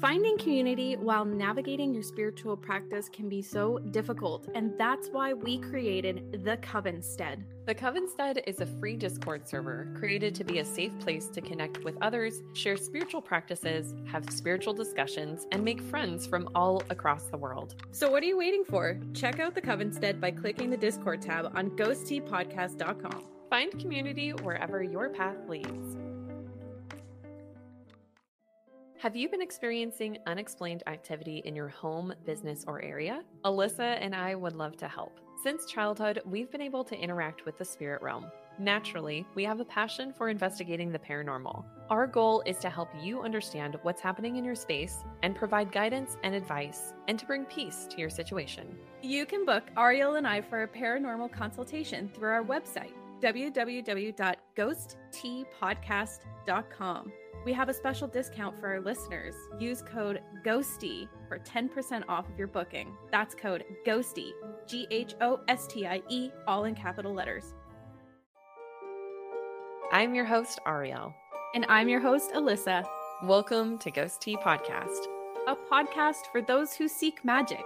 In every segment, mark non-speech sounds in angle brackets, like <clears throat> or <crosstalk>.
Finding community while navigating your spiritual practice can be so difficult, and that's why we created the Covenstead. The Covenstead is a free Discord server created to be a safe place to connect with others, share spiritual practices, have spiritual discussions, and make friends from all across the world. So, what are you waiting for? Check out the Covenstead by clicking the Discord tab on ghostteapodcast.com. Find community wherever your path leads. Have you been experiencing unexplained activity in your home, business, or area? Alyssa and I would love to help. Since childhood, we've been able to interact with the spirit realm. Naturally, we have a passion for investigating the paranormal. Our goal is to help you understand what's happening in your space and provide guidance and advice and to bring peace to your situation. You can book Ariel and I for a paranormal consultation through our website, www.ghostteapodcast.com. We have a special discount for our listeners. Use code GHOSTIE for 10% off of your booking. That's code GHOSTIE, G H O S T I E, all in capital letters. I'm your host, Ariel. And I'm your host, Alyssa. Welcome to Ghost Tea Podcast, a podcast for those who seek magic.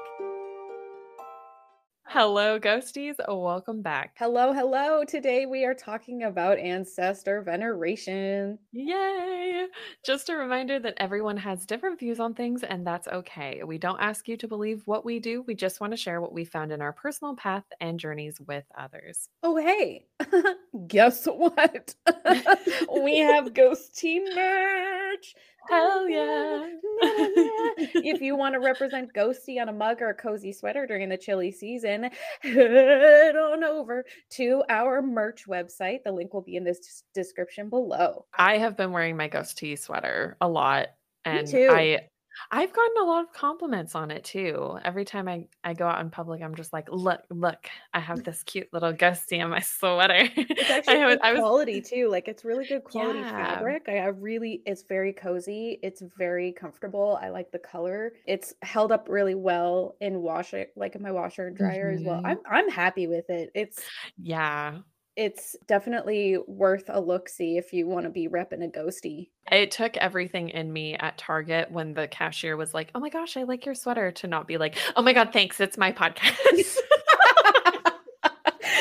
Hello, ghosties. Welcome back. Hello, hello. Today we are talking about ancestor veneration. Yay! Just a reminder that everyone has different views on things, and that's okay. We don't ask you to believe what we do. We just want to share what we found in our personal path and journeys with others. Oh, hey, <laughs> guess what? <laughs> we have ghost tea merch. Hell yeah. <laughs> if you want to represent Ghosty on a mug or a cozy sweater during the chilly season, head on over to our merch website. The link will be in this description below. I have been wearing my Ghosty sweater a lot. And I I've gotten a lot of compliments on it too. Every time I, I go out in public, I'm just like, look, look, I have this cute little ghosty on my <laughs> sweater. It's actually I, good I was, quality too. Like it's really good quality yeah. fabric. I, I, really, it's very cozy. It's very comfortable. I like the color. It's held up really well in washer, like in my washer and dryer mm-hmm. as well. Mm-hmm. I'm I'm happy with it. It's yeah it's definitely worth a look see if you want to be repping a ghosty. It took everything in me at Target when the cashier was like, "Oh my gosh, I like your sweater," to not be like, "Oh my god, thanks, it's my podcast." <laughs>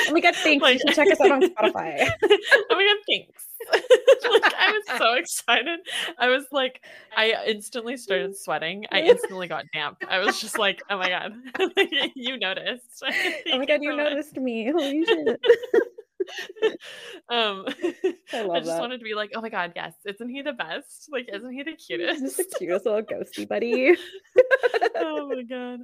oh my god, <laughs> thanks. Like, you can check us out on Spotify. <laughs> oh my god, thanks. like I was so excited. I was like, I instantly started sweating. I instantly got damp. I was just like, oh my god, you noticed. oh my god, you noticed me. Holy shit. <laughs> um I, <laughs> I just that. wanted to be like, oh my god, yes, isn't he the best? Like, isn't he the cutest? He's the cutest little ghosty buddy. <laughs> oh my god.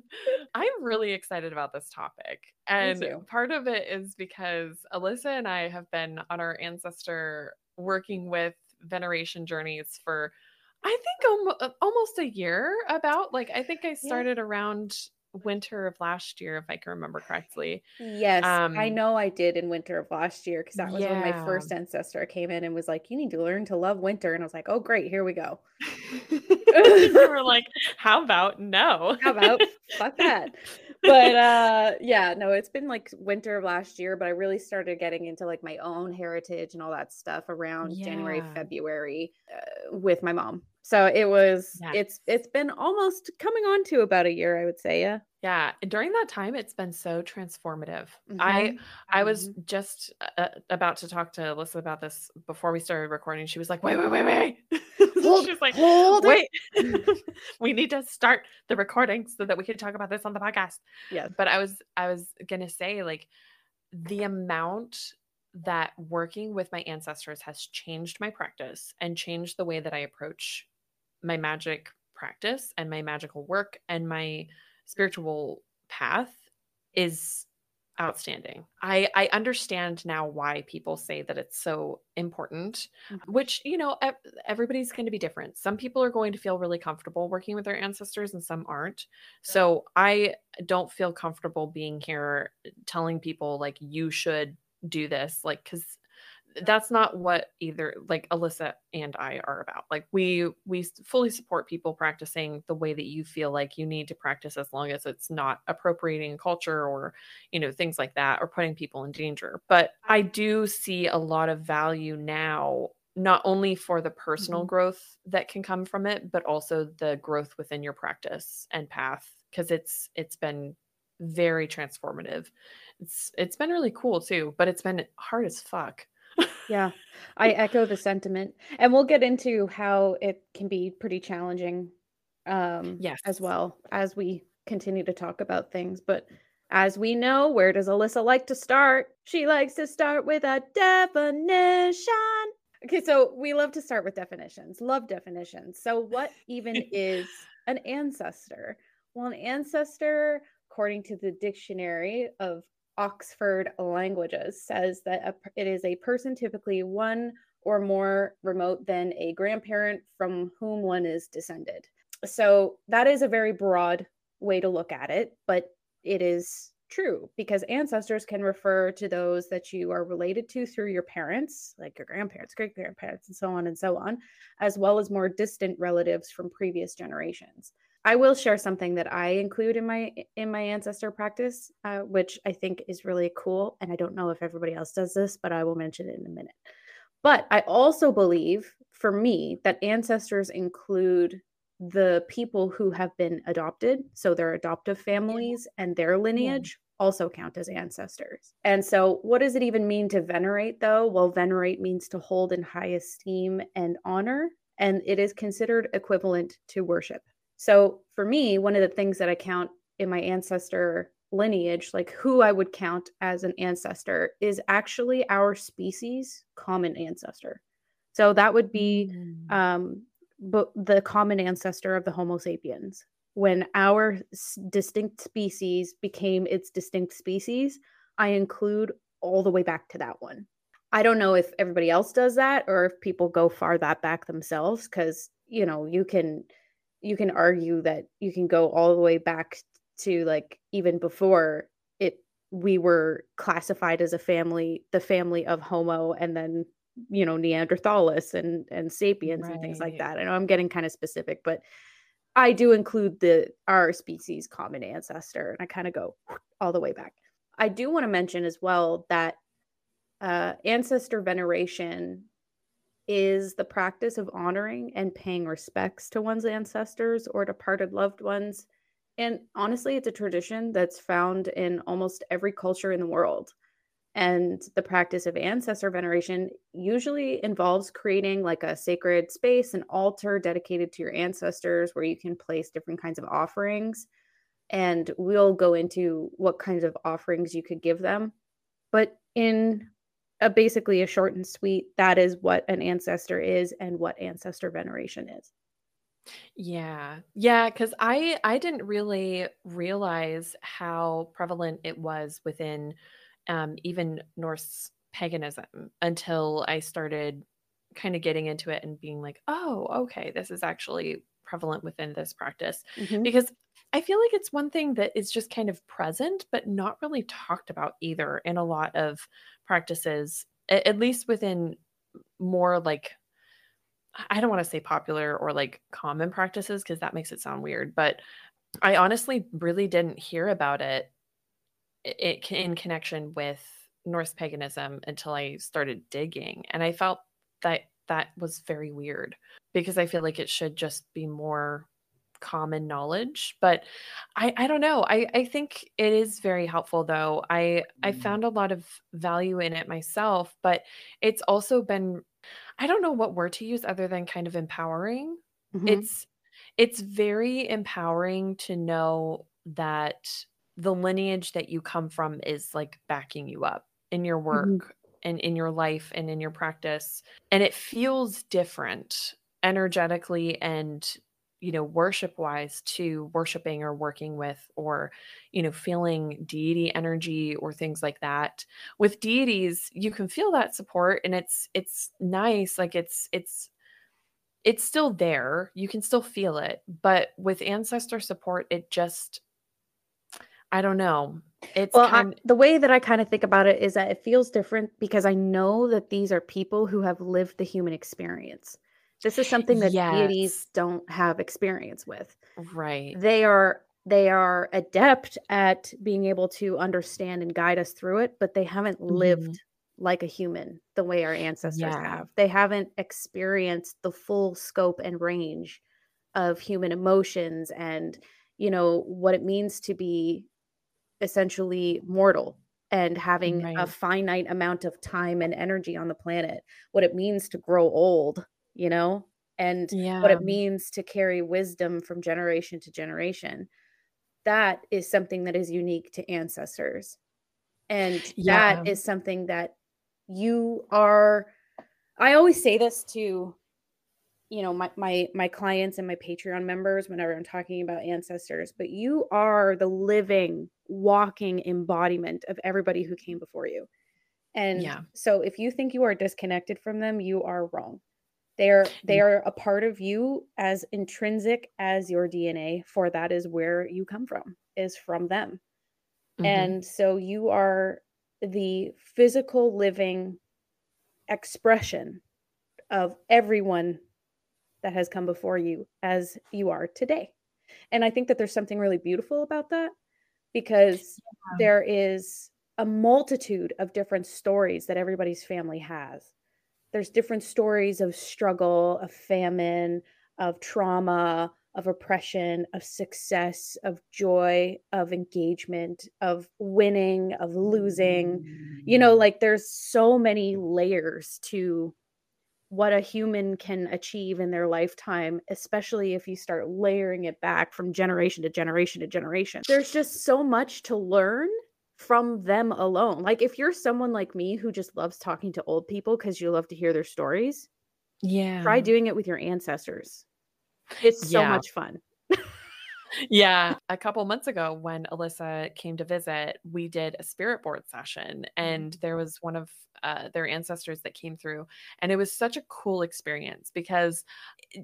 I'm really excited about this topic. And part of it is because Alyssa and I have been on our ancestor working with veneration journeys for I think almost a year about like I think I started yeah. around winter of last year, if I can remember correctly. Yes, um, I know I did in winter of last year because that was yeah. when my first ancestor came in and was like, "You need to learn to love winter," and I was like, "Oh, great, here we go." <laughs> we were <laughs> like, "How about no? How about <laughs> fuck that?" But <laughs> uh, yeah, no, it's been like winter of last year, but I really started getting into like my own heritage and all that stuff around yeah. January, February uh, with my mom. So it was yes. it's it's been almost coming on to about a year, I would say. Yeah. Yeah, during that time it's been so transformative. Mm-hmm. I I was mm-hmm. just uh, about to talk to Alyssa about this before we started recording. She was like, "Wait, wait, wait, wait." <laughs> Hold, She's like, "Hold wait. <laughs> we need to start the recording so that we can talk about this on the podcast." Yeah. But I was I was going to say like the amount that working with my ancestors has changed my practice and changed the way that I approach my magic practice and my magical work and my spiritual path is outstanding. I I understand now why people say that it's so important, mm-hmm. which you know everybody's going to be different. Some people are going to feel really comfortable working with their ancestors and some aren't. So I don't feel comfortable being here telling people like you should do this like cuz that's not what either like Alyssa and I are about. Like we we fully support people practicing the way that you feel like you need to practice as long as it's not appropriating culture or you know things like that or putting people in danger. But I do see a lot of value now not only for the personal Mm-hmm. growth that can come from it, but also the growth within your practice and path because it's it's been very transformative. It's it's been really cool too, but it's been hard as fuck. Yeah, I echo the sentiment. And we'll get into how it can be pretty challenging um Yes. as well as we continue to talk about things, but as we know, where does Alyssa like to start? She likes to start with a definition. Okay, so we love to start with definitions. Love definitions. So what even <laughs> is an ancestor? Well, an ancestor, according to the dictionary of Oxford Languages, says that a, it is a person typically one or more remote than a grandparent from whom one is descended. So that is a very broad way to look at it, but it is true because ancestors can refer to those that you are related to through your parents, like your grandparents, great grandparents, and so on and so on, as well as more distant relatives from previous generations. I will share something that I include in my in my ancestor practice, uh, which I think is really cool, and I don't know if everybody else does this, but I will mention it in a minute. But I also believe, for me, that ancestors include the people who have been adopted, so their adoptive families and their lineage also count as ancestors. And so, what does it even mean to venerate, though? Well, venerate means to hold in high esteem and honor, and it is considered equivalent to worship. So, for me, one of the things that I count in my ancestor lineage, like who I would count as an ancestor, is actually our species' common ancestor. So, that would be Mm. um, but the common ancestor of the Homo sapiens. When our s- distinct species became its distinct species, I include all the way back to that one. I don't know if everybody else does that or if people go far that back themselves because you know you can you can argue that you can go all the way back to like even before it we were classified as a family the family of homo and then you know neanderthalis and and sapiens and things like that. I know i'm getting kind of specific but i do include the our species common ancestor and i kind of go all the way back. I do want to mention as well that uh, ancestor veneration is the practice of honoring and paying respects to one's ancestors or departed loved ones and honestly it's a tradition that's found in almost every culture in the world and the practice of ancestor veneration usually involves creating like a sacred space, an altar dedicated to your ancestors where you can place different kinds of offerings. And we'll go into what kinds of offerings you could give them. But in a basically a short and sweet, that is what an ancestor is and what ancestor veneration is. Yeah. Yeah, cuz I I didn't really realize how prevalent it was within um even Norse paganism until I started kind of getting into it and being like, "Oh, okay, this is actually prevalent within this practice." Mhm. Because I feel like it's one thing that is just kind of present but not really talked about either in a lot of practices, at least within more like I don't want to say popular or like common practices because that makes it sound weird, but I honestly really didn't hear about it in connection with Norse paganism until I started digging, and I felt that that was very weird because I feel like it should just be more common knowledge but i i don't know i i think it is very helpful though i i found a lot of value in it myself but it's also been I don't know what word to use other than kind of empowering. Mhm. It's it's very empowering to know that the lineage that you come from is like backing you up in your work and in your life and in your practice and it feels different energetically and you know worship wise to worshiping or working with or you know feeling deity energy or things like that with deities you can feel that support and it's it's nice like it's it's it's still there you can still feel it but with ancestor support it just i don't know it's Well, I, the way that I kind of think about it is that it feels different because I know that these are people who have lived the human experience. This is something that deities don't have experience with. right They are they are adept at being able to understand and guide us through it, but they haven't Mhm. lived like a human the way our ancestors yeah. have. They haven't experienced the full scope and range of human emotions and, you know, what it means to be essentially mortal and having right. a finite amount of time and energy on the planet, what it means to grow old, you know, and yeah. what it means to carry wisdom from generation to generation. That is something that is unique to ancestors. And yeah. that is something that you are I always say this to you know my my my clients and my Patreon members whenever I'm talking about ancestors, but you are the living walking embodiment of everybody who came before you. And yeah. so if you think you are disconnected from them, you are wrong. They're they are a part of you as intrinsic as your DNA, for that is where you come from, is from them. Mm-hmm. And so you are the physical living expression of everyone that has come before you as you are today. And I think that there's something really beautiful about that because yeah. there is a multitude of different stories that everybody's family has. There's different stories of struggle, of famine, of trauma, of oppression, of success, of joy, of engagement, of winning, of losing. You know, mm. like there's so many layers to what a human can achieve in their lifetime, especially if you start layering it back from generation to generation to generation. There's just so much to learn from them alone. Like if you're someone like me who just loves talking to old people because you love to hear their stories, yeah. Try doing it with your ancestors. It's so yeah. much fun. Yeah. A couple months ago, when Alyssa came to visit, we did a spirit board session, and there was one of uh, their ancestors that came through. And it was such a cool experience because,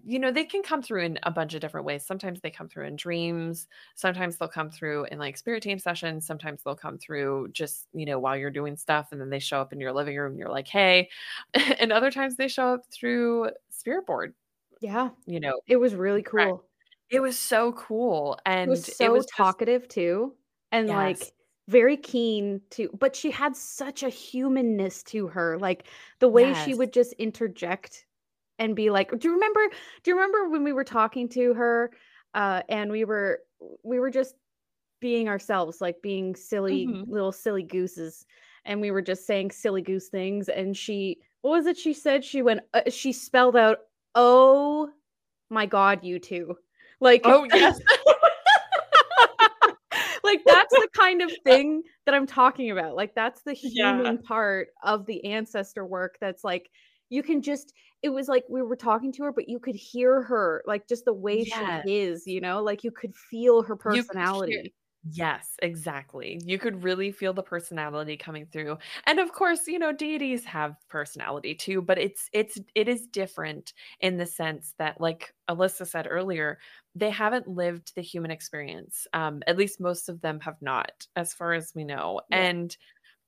you know, they can come through in a bunch of different ways. Sometimes they come through in dreams, sometimes they'll come through in like spirit team sessions, sometimes they'll come through just, you know, while you're doing stuff and then they show up in your living room and you're like, hey. <laughs> and other times they show up through spirit board yeah. You know, it was really cool. It was so cool. And it was so it was talkative just, too. And yes. like very keen to but she had such a humanness to her. Like the way yes. she would just interject and be like, Do you remember do you remember when we were talking to her uh and we were we were just being ourselves, like being silly mm-hmm. little silly gooses and we were just saying silly goose things and she what was it she said she went uh, she spelled out oh my god, you two. Like oh yes. <laughs> like that's the kind of thing that I'm talking about. Like that's the human yeah. part of the ancestor work that's like you can just it was like we were talking to her but you could hear her like just the way yes. she is, you know? Like you could feel her personality. Yes, exactly. You could really feel the personality coming through. And of course, you know, deities have personality too, but it's it's it is different in the sense that like Alyssa said earlier, they haven't lived the human experience. Um at least most of them have not as far as we know. Yeah. And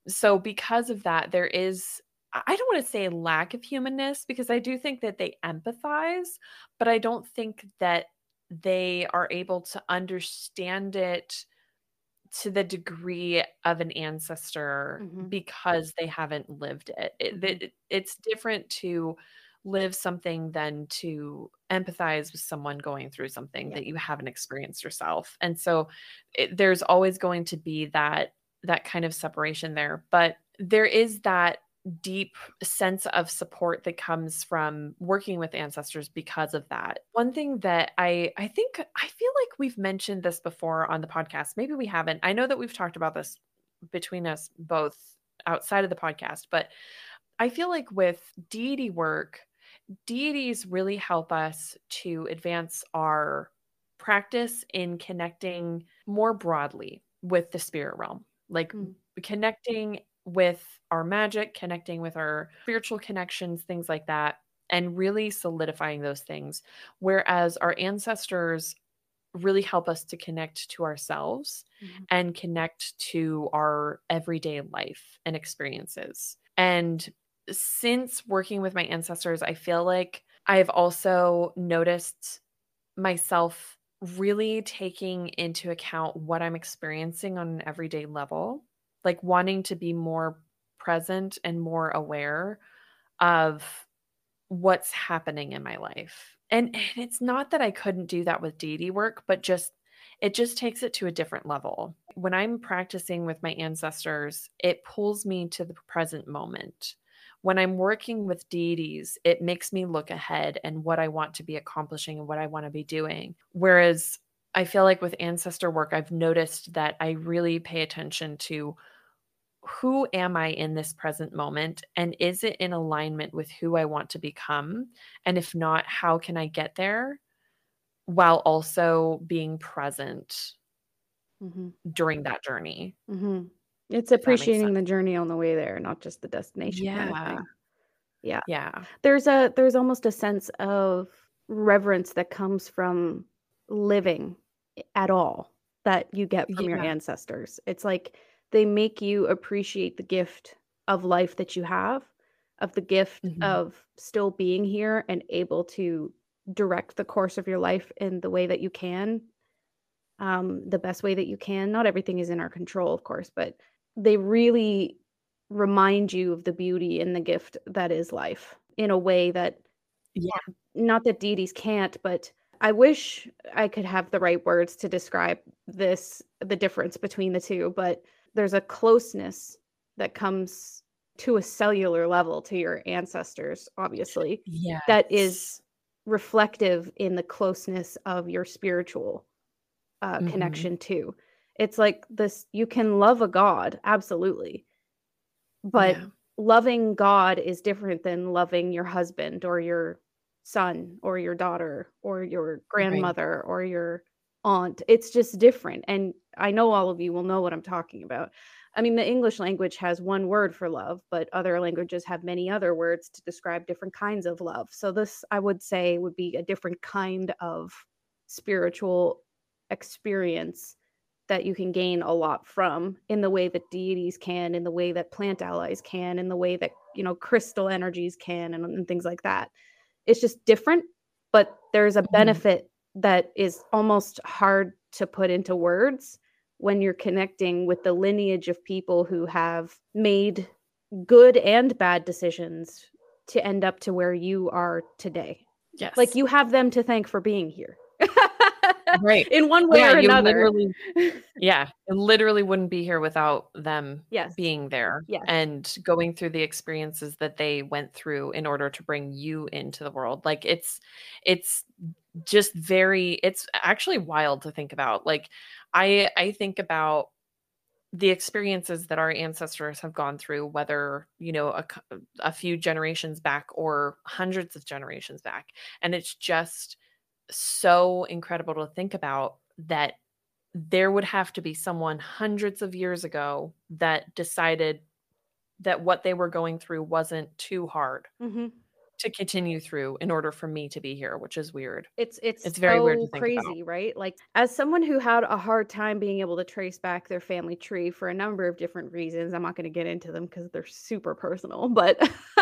so because of that there is I don't want to say lack of humanness because I do think that they empathize, but I don't think that they are able to understand it to the degree of an ancestor mm-hmm. because they haven't lived it. It, mm-hmm. it. It's different to live something than to empathize with someone going through something yeah. that you haven't experienced yourself. And so it, there's always going to be that that kind of separation there, but there is that deep sense of support that comes from working with ancestors because of that. One thing that I I think I feel like we've mentioned this before on the podcast. Maybe we haven't. I know that we've talked about this between us both outside of the podcast, but I feel like with deity work, deities really help us to advance our practice in connecting more broadly with the spirit realm. Like mm. connecting with our magic, connecting with our spiritual connections, things like that, and really solidifying those things. Whereas our ancestors really help us to connect to ourselves mm-hmm. and connect to our everyday life and experiences. And since working with my ancestors, I feel like I've also noticed myself really taking into account what I'm experiencing on an everyday level like wanting to be more present and more aware of what's happening in my life. And, and it's not that I couldn't do that with deity work, but just it just takes it to a different level. When I'm practicing with my ancestors, it pulls me to the present moment. When I'm working with deities, it makes me look ahead and what I want to be accomplishing and what I want to be doing. Whereas I feel like with ancestor work, I've noticed that I really pay attention to who am I in this present moment? And is it in alignment with who I want to become? And if not, how can I get there while also being present mm-hmm. during that journey? Mm-hmm. It's appreciating the journey on the way there, not just the destination. Yeah. Kind of yeah. Yeah. There's a there's almost a sense of reverence that comes from living at all that you get from yeah. your ancestors. It's like they make you appreciate the gift of life that you have, of the gift mm-hmm. of still being here and able to direct the course of your life in the way that you can, um, the best way that you can. Not everything is in our control, of course, but they really remind you of the beauty and the gift that is life in a way that, yeah, not that deities can't, but I wish I could have the right words to describe this, the difference between the two, but there's a closeness that comes to a cellular level to your ancestors, obviously. Yeah. That is reflective in the closeness of your spiritual uh, mm-hmm. connection too. It's like this you can love a god, absolutely. But yeah. loving God is different than loving your husband or your son or your daughter or your grandmother right. or your aunt. It's just different. And I know all of you will know what I'm talking about. I mean, the English language has one word for love, but other languages have many other words to describe different kinds of love. So, this I would say would be a different kind of spiritual experience that you can gain a lot from in the way that deities can, in the way that plant allies can, in the way that, you know, crystal energies can, and, and things like that it's just different but there's a mm-hmm. benefit that is almost hard to put into words when you're connecting with the lineage of people who have made good and bad decisions to end up to where you are today. Yes. Like you have them to thank for being here. right. <laughs> In one way yeah, or another. <laughs> yeah. It literally wouldn't be here without them yes. being there yes. and going through the experiences that they went through in order to bring you into the world. Like it's it's just very it's actually wild to think about. Like I I think about the experiences that our ancestors have gone through whether you know a, a few generations back or hundreds of generations back and it's just so incredible to think about that there would have to be someone hundreds of years ago that decided that what they were going through wasn't too hard. Mm-hmm to continue through in order for me to be here, which is weird. It's it's it's very so weird crazy, about. right? Like as someone who had a hard time being able to trace back their family tree for a number of different reasons, I'm not going to get into them because they're super personal, but <laughs>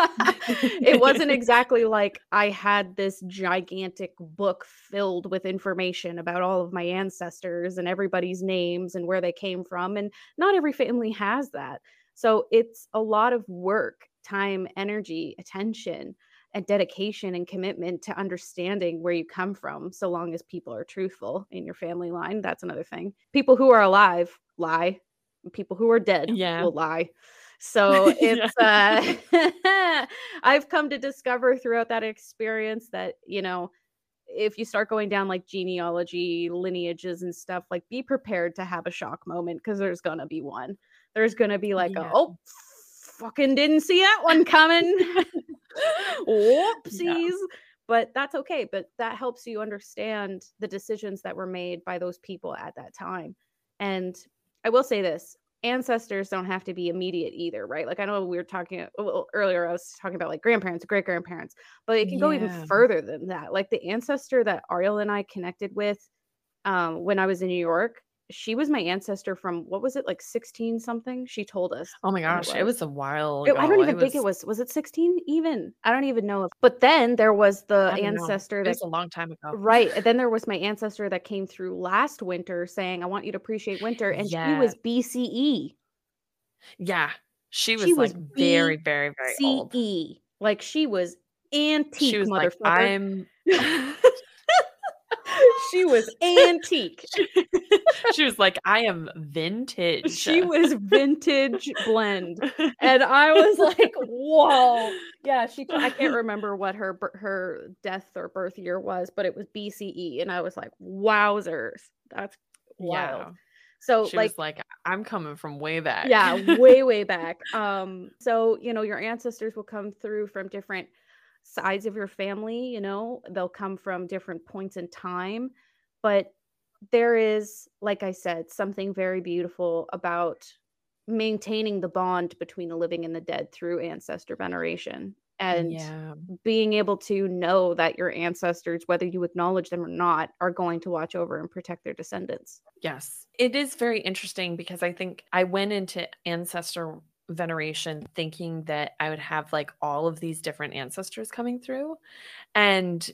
it wasn't <laughs> exactly like I had this gigantic book filled with information about all of my ancestors and everybody's names and where they came from and not every family has that. So it's a lot of work, time, energy, attention and dedication and commitment to understanding where you come from so long as people are truthful in your family line that's another thing people who are alive lie people who are dead yeah. will lie <laughs> so it's uh <laughs> i've come to discover throughout that experience that you know if you start going down like genealogy lineages and stuff like be prepared to have a shock moment because there's gonna be one there's gonna be like yeah. a, oh fucking didn't see that one coming <laughs> Whoopsies. Yeah. But that's okay. But that helps you understand the decisions that were made by those people at that time. And I will say this ancestors don't have to be immediate either, right? Like I know we were talking well, earlier, I was talking about like grandparents, great grandparents, but it can yeah. go even further than that. Like the ancestor that Ariel and I connected with um, when I was in New York, she was my ancestor from what was it like 16 something she told us oh my gosh it was, it was a while it, i don't even think it was was it 16 even i don't even know if, but then there was the ancestor that's a long time ago right and then there was my ancestor that came through last winter saying i want you to appreciate winter and yeah. she was bce yeah She was, she was like B- very, very, very C-E. old. Like she was antique, she was motherfucker. Like, I'm <laughs> <laughs> she was antique. <laughs> she was like, I am vintage. She was vintage blend. And I was like, whoa. Yeah, she I can't remember what her her death or birth year was, but it was BCE. And I was like, wowzers. That's wild. Yeah. So she like, was like, I'm coming from way back. Yeah, way, way <laughs> back. Um, so you know, your ancestors will come through from different sides of your family, you know, they'll come from different points in time. But there is, like I said, something very beautiful about maintaining the bond between the living and the dead through ancestor veneration and yeah. being able to know that your ancestors whether you acknowledge them or not are going to watch over and protect their descendants. Yes. It is very interesting because i think i went into ancestor veneration thinking that I would have like all of these different ancestors coming through. And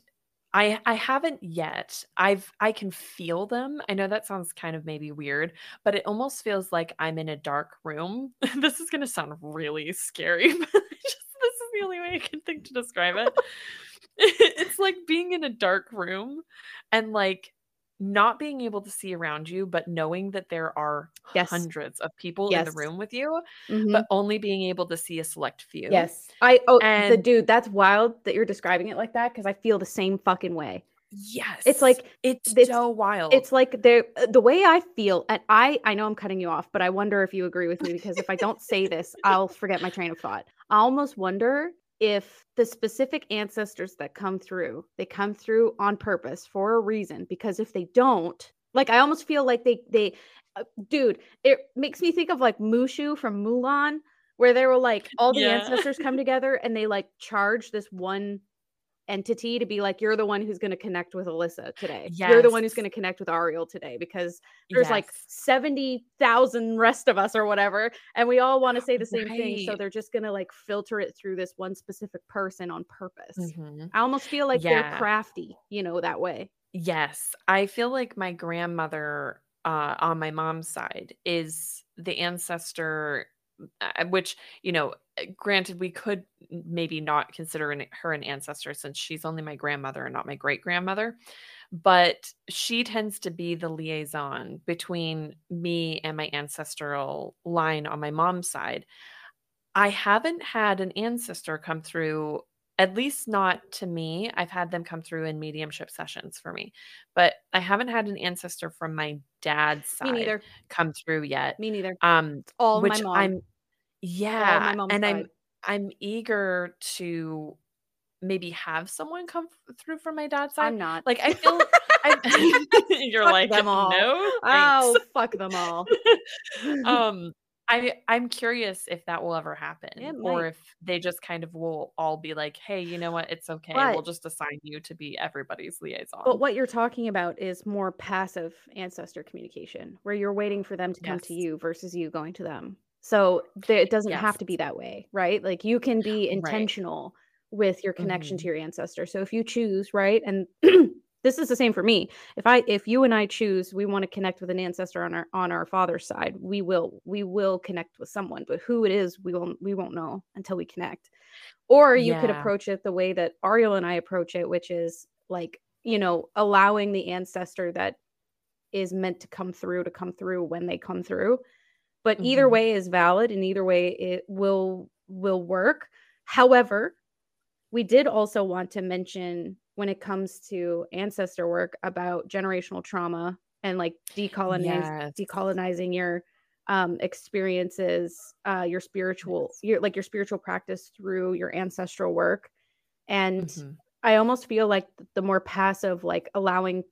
I I haven't yet. I've I can feel them. I know that sounds kind of maybe weird, but it almost feels like I'm in a dark room. <laughs> this is going to sound really scary, <laughs> but just, this is the only way I can think to describe it. <laughs> it's like being in a dark room and like not being able to see around you, but knowing that there are yes. hundreds of people yes. in the room with you, mm-hmm. but only being able to see a select few. Yes. I, oh, and, the dude, that's wild that you're describing it like that because I feel the same fucking way. Yes. It's like, it's, it's so wild. It's like the, uh, the way I feel, and I, I know I'm cutting you off, but I wonder if you agree with me because if I don't say this, I'll forget my train of thought. I almost wonder if the specific ancestors that come through, they come through on purpose for a reason. Because if they don't, like I almost feel like they they uh, dude, it makes me think of like Mushu from Mulan, where they were like all the yeah. ancestors come <laughs> together and they like charge this one entity to be like, you're the one who's going to connect with Alyssa today. Yes. You're the one who's going to connect with Ariel today because there's yes. like 70,000 rest of us or whatever. And we all want to say the <gasps> same right. thing. So they're just going to like filter it through this one specific person on purpose. Mm-hmm. I almost feel like yeah. they're crafty, you know, that way. Yes. I feel like my grandmother uh, on my mom's side is the ancestor which you know uh, granted we could maybe not consider her an ancestor since she's only my grandmother and not my great grandmother but she tends to be the liaison between me and my ancestral line on my mom's side. I haven't had an ancestor come through at least not to me i've had them come through in mediumship sessions for me but i haven't had an ancestor from my dad's side come through yet me neither. um all which i'm yeah and i'm i'm eager to maybe have someone come through from my dad's side. I'm not. Like i feel <laughs> <laughs> <laughs> you're fuck like them all. no oh fuck them all. Um I I'm curious if that will ever happen, or if they just kind of will all be like, "Hey, you know what? It's okay. But, we'll just assign you to be everybody's liaison." But what you're talking about is more passive ancestor communication, where you're waiting for them to come to you versus you going to them. So th- it doesn't yes. have to be that way, right? Like you can be intentional right. with your connection mm-hmm. to your ancestor. So if you choose, right, and <clears throat> this is the same for me. If I if you and I choose we want to connect with an ancestor on our on our father's side, we will we will connect with someone, but who it is, we won't we won't know until we connect. Or you yeah. could approach it the way that Ariel and I approach it, which is like, you know, allowing the ancestor that is meant to come through to come through when they come through. But mm-hmm. either way is valid and either way it will will work. However, we did also want to mention when it comes to ancestor work about generational trauma and like decolonize yes. decolonizing your um, experiences, uh, your spiritual, yes. your like your spiritual practice through your ancestral work. And mm-hmm. I almost feel like the more passive, like allowing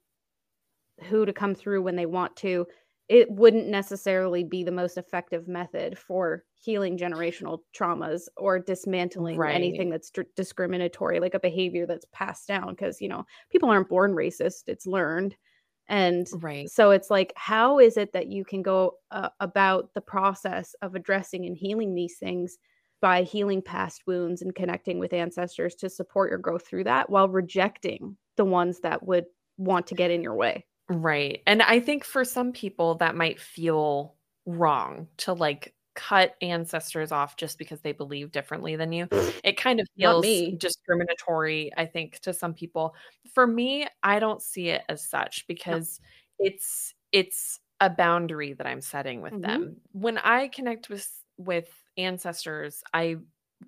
who to come through when they want to it wouldn't necessarily be the most effective method for healing generational traumas or dismantling right. anything that's d- discriminatory like a behavior that's passed down because you know people aren't born racist it's learned. And right. so it's like how is it that you can go uh, about the process of addressing and healing these things by healing past wounds and connecting with ancestors to support your growth through that while rejecting the ones that would want to get in your way Right. And I think for some people that might feel wrong to like cut ancestors off just because they believe differently than you. <sighs> It kind of feels discriminatory, I think, to some people. For me, I don't see it as such because no. it's it's a boundary that I'm setting with mm-hmm. them. When I connect with with ancestors, I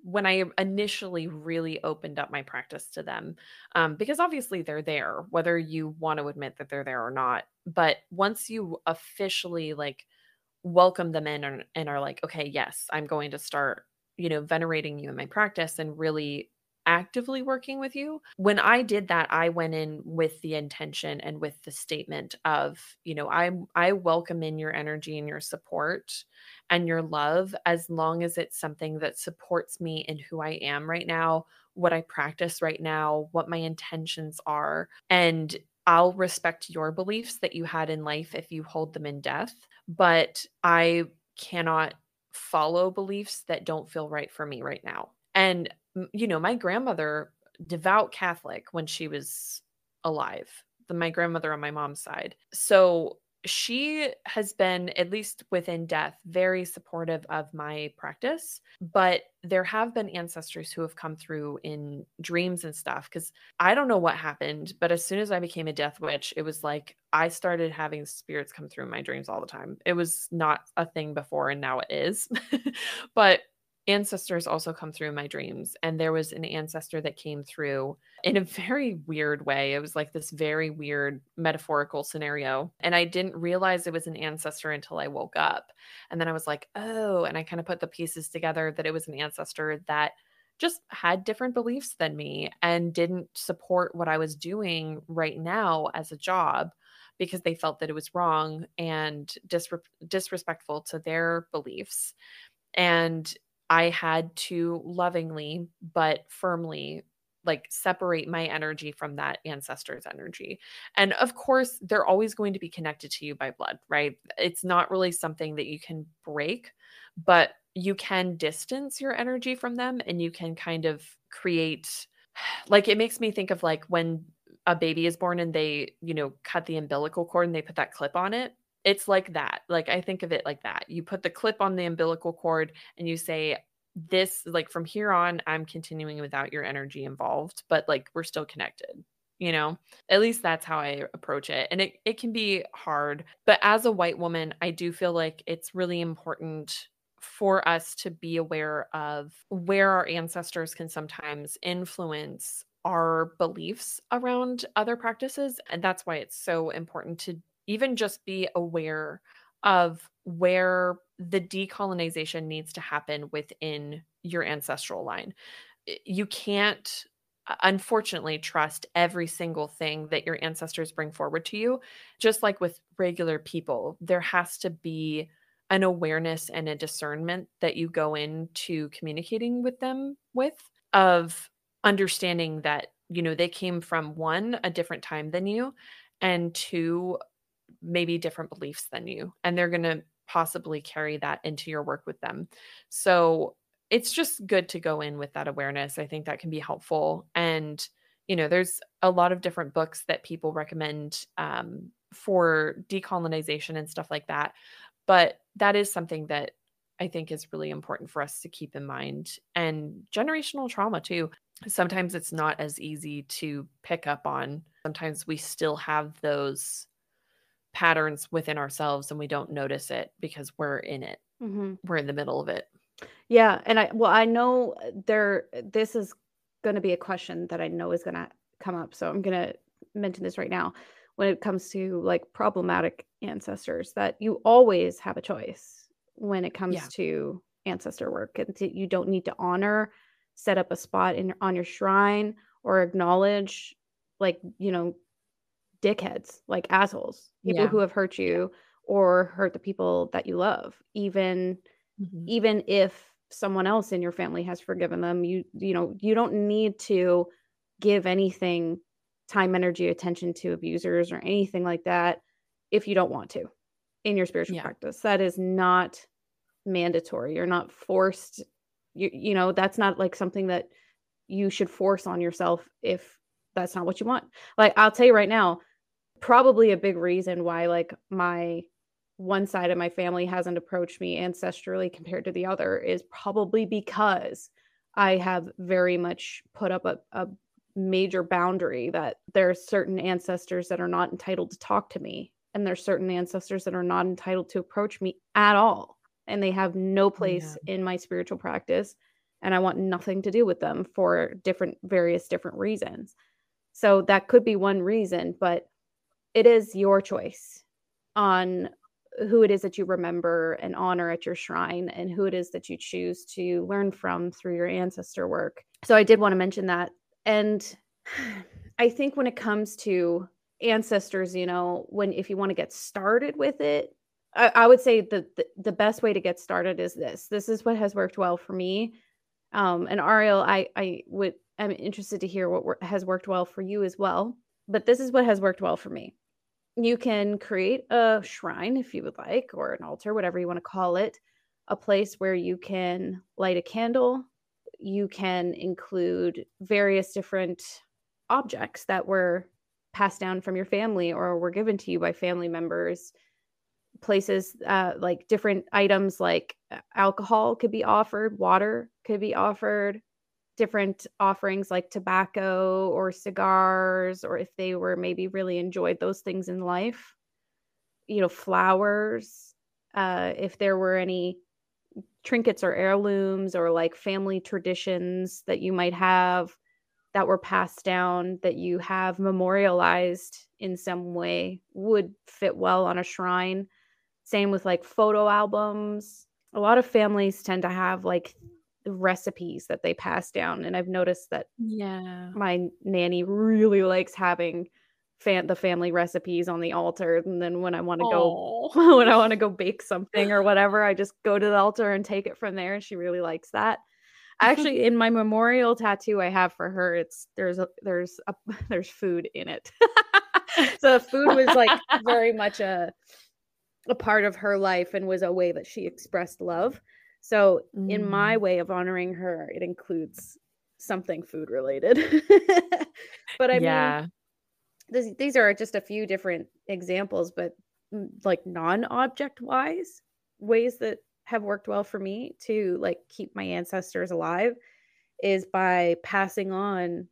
when I initially really opened up my practice to them, um, because obviously they're there, whether you want to admit that they're there or not. But once you officially like welcome them in and, and are like, okay, yes, I'm going to start, you know, venerating you in my practice and really actively working with you. When I did that, I went in with the intention and with the statement of, you know, I I welcome in your energy and your support and your love as long as it's something that supports me in who I am right now, what I practice right now, what my intentions are. And I'll respect your beliefs that you had in life if you hold them in death, but I cannot follow beliefs that don't feel right for me right now. And, you know, my grandmother, devout Catholic when she was alive, the, my grandmother on my mom's side. So she has been at least within death very supportive of my practice but there have been ancestors who have come through in dreams and stuff cuz I don't know what happened but as soon as I became a death witch it was like I started having spirits come through my dreams all the time it was not a thing before and now it is <laughs> but ancestors also come through in my dreams and there was an ancestor that came through in a <laughs> very weird way. It was like this very weird metaphorical scenario and i didn't realize it was an ancestor until i woke up and then i was like oh and i kind of put the pieces together that it was an ancestor that just had different beliefs than me and didn't support what i was doing right now as a job because they felt that it was wrong and disre- disrespectful to their beliefs and I had to lovingly but firmly like separate my energy from that ancestor's energy. And of course, they're always going to be connected to you by blood, right? It's not really something that you can break, but you can distance your energy from them and you can kind of create <sighs> like it makes me think of like when a baby is born and they, you know, cut the umbilical cord and they put that clip on it it's like that. Like I think of it like that. You put the clip on the umbilical cord and you say, this like from here on i'm continuing without your energy involved but like we're still connected you know at least that's how i approach it and it, it can be hard but as a white woman i do feel like it's really important for us to be aware of where our ancestors can sometimes influence our beliefs around other practices and that's why it's so important to even just be aware of where the decolonization needs to happen within your ancestral line. You can't unfortunately trust every single thing that your ancestors bring forward to you just like with regular people there has to be an awareness and a discernment that you go into communicating with them with of understanding that you know they came from one a different time than you and two maybe different beliefs than you and they're going to possibly carry that into your work with them. So it's just good to go in with that awareness. I think that can be helpful. And you know there's a lot of different books that people recommend um, for decolonization and stuff like that. But that is something that i think is really important for us to keep in mind. And generational trauma too. Sometimes it's not as easy to pick up on. Sometimes we still have those patterns within ourselves and we don't notice it because we're in it. Mm-hmm. We're in the middle of it. Yeah, and I well I know there this is going to be a question that I know is going to come up, so I'm going to mention this right now when it comes to like problematic ancestors that you always have a choice when it comes yeah. to ancestor work and to, you don't need to honor set up a spot in on your shrine or acknowledge like you know dickheads, like assholes, people yeah. who have hurt you or hurt the people that you love, even mm-hmm. even if someone else in your family has forgiven them, you you know, you don't need to give anything time, energy, attention to abusers or anything like that if you don't want to in your spiritual yeah. practice. That is not mandatory. You're not forced you you know, that's not like something that you should force on yourself if that's not what you want. Like I'll tell you right now, probably a big reason why like my one side of my family hasn't approached me ancestrally compared to the other is probably because I have very much put up a, a major boundary that there are certain ancestors that are not entitled to talk to me and there's certain ancestors that are not entitled to approach me at all and they have no oh, place yeah. in my spiritual practice and i want nothing to do with them for different various different reasons so that could be one reason but it is your choice on who it is that you remember and honor at your shrine and who it is that you choose to learn from through your ancestor work. So i did want to mention that. And <sighs> i think when it comes to ancestors you know when if you want to get started with it I, I would say the, the, best way to get started is this. This is what has worked well for me. Um and ariel i i would i'm interested to hear what has worked well for you as well but this is what has worked well for me you can create a shrine if you would like or an altar whatever you want to call it a place where you can light a candle. You can include various different objects that were passed down from your family or were given to you by family members. Places uh, like different items like uh, alcohol could be offered water could be offered different offerings like tobacco or cigars or if they were maybe really enjoyed those things in life you know flowers uh, if there were any trinkets or heirlooms or like family traditions that you might have that were passed down that you have memorialized in some way would fit well on a shrine. Same with like photo albums. A lot of families tend to have like recipes that they pass down and I've noticed that yeah. My nanny really likes having fan the family recipes on the altar and then when I want to go <laughs> when I want to go bake something or whatever I just go to the altar and take it from there and she really likes that <laughs> actually in my memorial tattoo I have for her, it's there's a there's a <laughs> there's food in it. so food was like very much a a part of her life and was a way that she expressed love. So mm. in my mm. way of honoring her, it includes something food related. <laughs> but I yeah. mean this, these are just a few different examples, but mm, like non-object wise ways that have worked well for me to like keep my ancestors alive is by passing on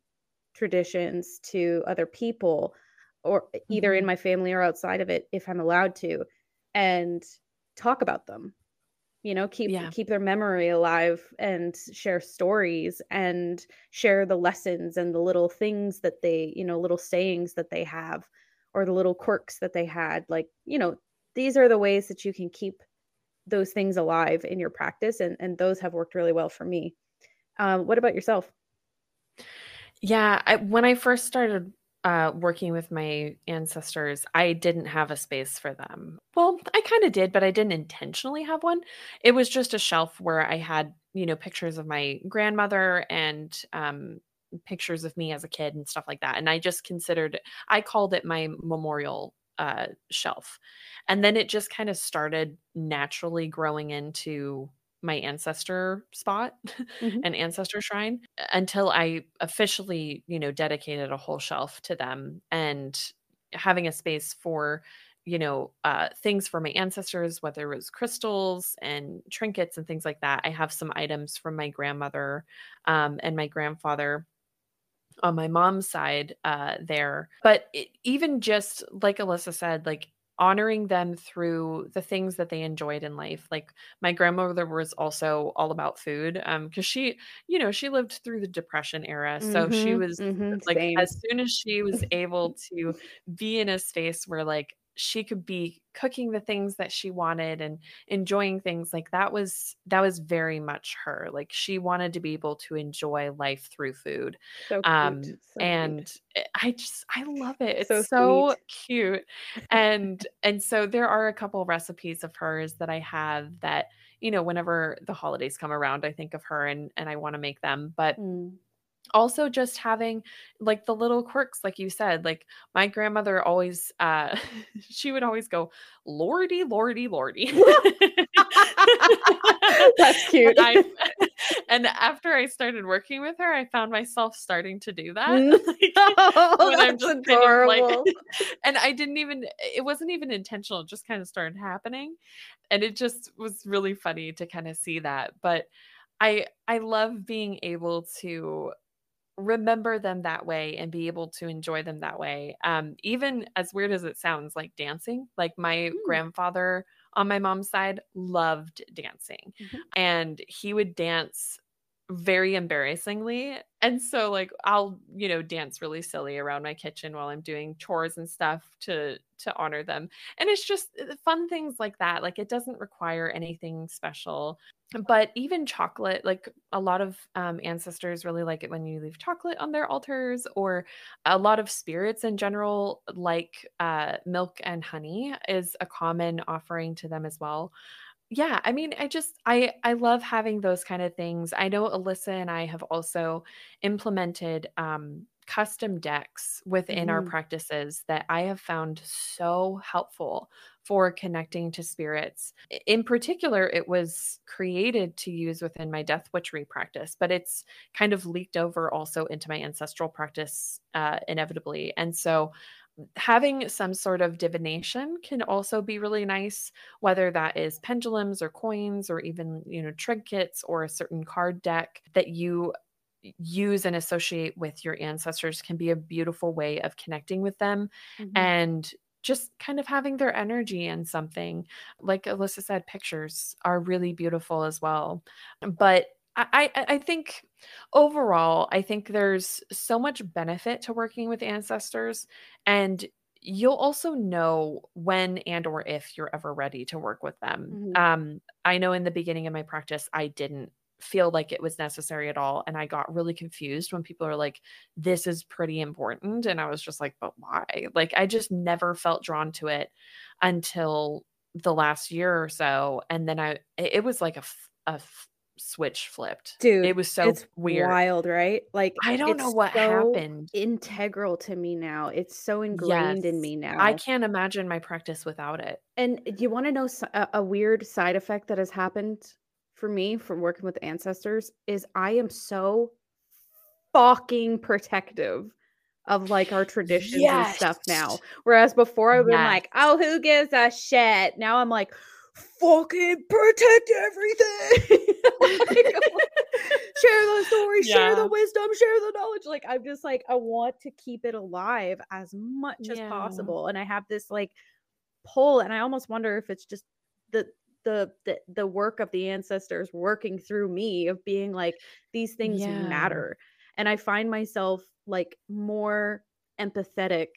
traditions to other people or either mm-hmm. in my family or outside of it if I'm allowed to and talk about them you know keep yeah. keep their memory alive and share stories and share the lessons and the little things that they you know little sayings that they have or the little quirks that they had like you know these are the ways that you can keep those things alive in your practice and and those have worked really well for me um, what about yourself yeah I, when i first started uh, working with my ancestors i didn't have a space for them well i kind of did but i didn't intentionally have one it was just a shelf where i had you know pictures of my grandmother and um, pictures of me as a kid and stuff like that and i just considered i called it my memorial uh, shelf. And then it just kind of started naturally growing into my ancestor spot mm-hmm. and ancestor shrine until I officially, you know, dedicated a whole shelf to them and having a space for you know uh, things for my ancestors whether it was crystals and trinkets and things like that i have some items from my grandmother um, and my grandfather on my mom's side uh, there. But it, even just like Alyssa said, like honoring them through the things that they enjoyed in life. Like my grandmother was also all about food um cuz she, you know, she lived through the depression era. So mm-hmm, she was mm-hmm, like same. as soon as she was able to be in a space where like she could be cooking the things that she wanted and enjoying things like that was that was very much her like she wanted to be able to enjoy life through food so um so and cute. i just i love it it's so, so cute and and so there are a couple recipes of hers that i have that you know whenever the holidays come around i think of her and and i want to make them but mm also just having like the little quirks like you said like my grandmother always uh <laughs> she would always go lordy lordy lordy <laughs> that's <laughs> cute when, and after I started working with her, I found myself starting to do that. like, oh, that's adorable. Kind of like, and I didn't even, it wasn't even intentional, it just kind of started happening. And it just was really funny to kind of see that. But I I love being able to remember them that way and be able to enjoy them that way. Um, even as weird as it sounds, like dancing, like my mm. grandfather on my mom's side loved dancing mm-hmm. and he would dance very embarrassingly. And so like I'll, you know, dance really silly around my kitchen while I'm doing chores and stuff to to honor them. And it's just uh, fun things like that. Like it doesn't require anything special. But even chocolate, like a lot of um, ancestors really like it when you leave chocolate on their altars, or a lot of spirits in general, like uh, milk and honey, is a common offering to them as well yeah i mean i just i i love having those kind of things. I know alyssa and i have also implemented um custom decks within mm-hmm. our practices that i have found so helpful for connecting to spirits. In particular it was created to use within my death witchery practice but it's kind of leaked over also into my ancestral practice uh, inevitably. And so having some sort of divination can also be really nice whether that is pendulums or coins or even you know trinkets or a certain card deck that you use and associate with your ancestors can be a beautiful way of connecting with them mm-hmm. and just kind of having their energy in something like alyssa said pictures are really beautiful as well but I, I think overall, I think there's so much benefit to working with ancestors, and you'll also know when and or if you're ever ready to work with them. Mm-hmm. Um, I know in the beginning of my practice, I didn't feel like it was necessary at all, and I got really confused when people are like, "This is pretty important," and I was just like, "But why?" Like, I just never felt drawn to it until the last year or so, and then I it was like a, a switch flipped. Dude, it was so it's weird. Wild, right? Like I don't know what so happened. Integral to me now. It's so ingrained yes. in me now. I can't imagine my practice without it. And you want to know a, a weird side effect that has happened for me from working with ancestors is I am so fucking protective of like our traditions yes. and stuff now. Whereas before I've yes. been like, oh, who gives a shit? Now I'm like, fucking protect everything. <laughs> <laughs> share the story, yeah. share the wisdom, share the knowledge. Like I'm just like I want to keep it alive as much yeah. as possible. And I have this like pull, and I almost wonder if it's just the the the, the work of the ancestors working through me of being like these things yeah. matter. And I find myself like more empathetic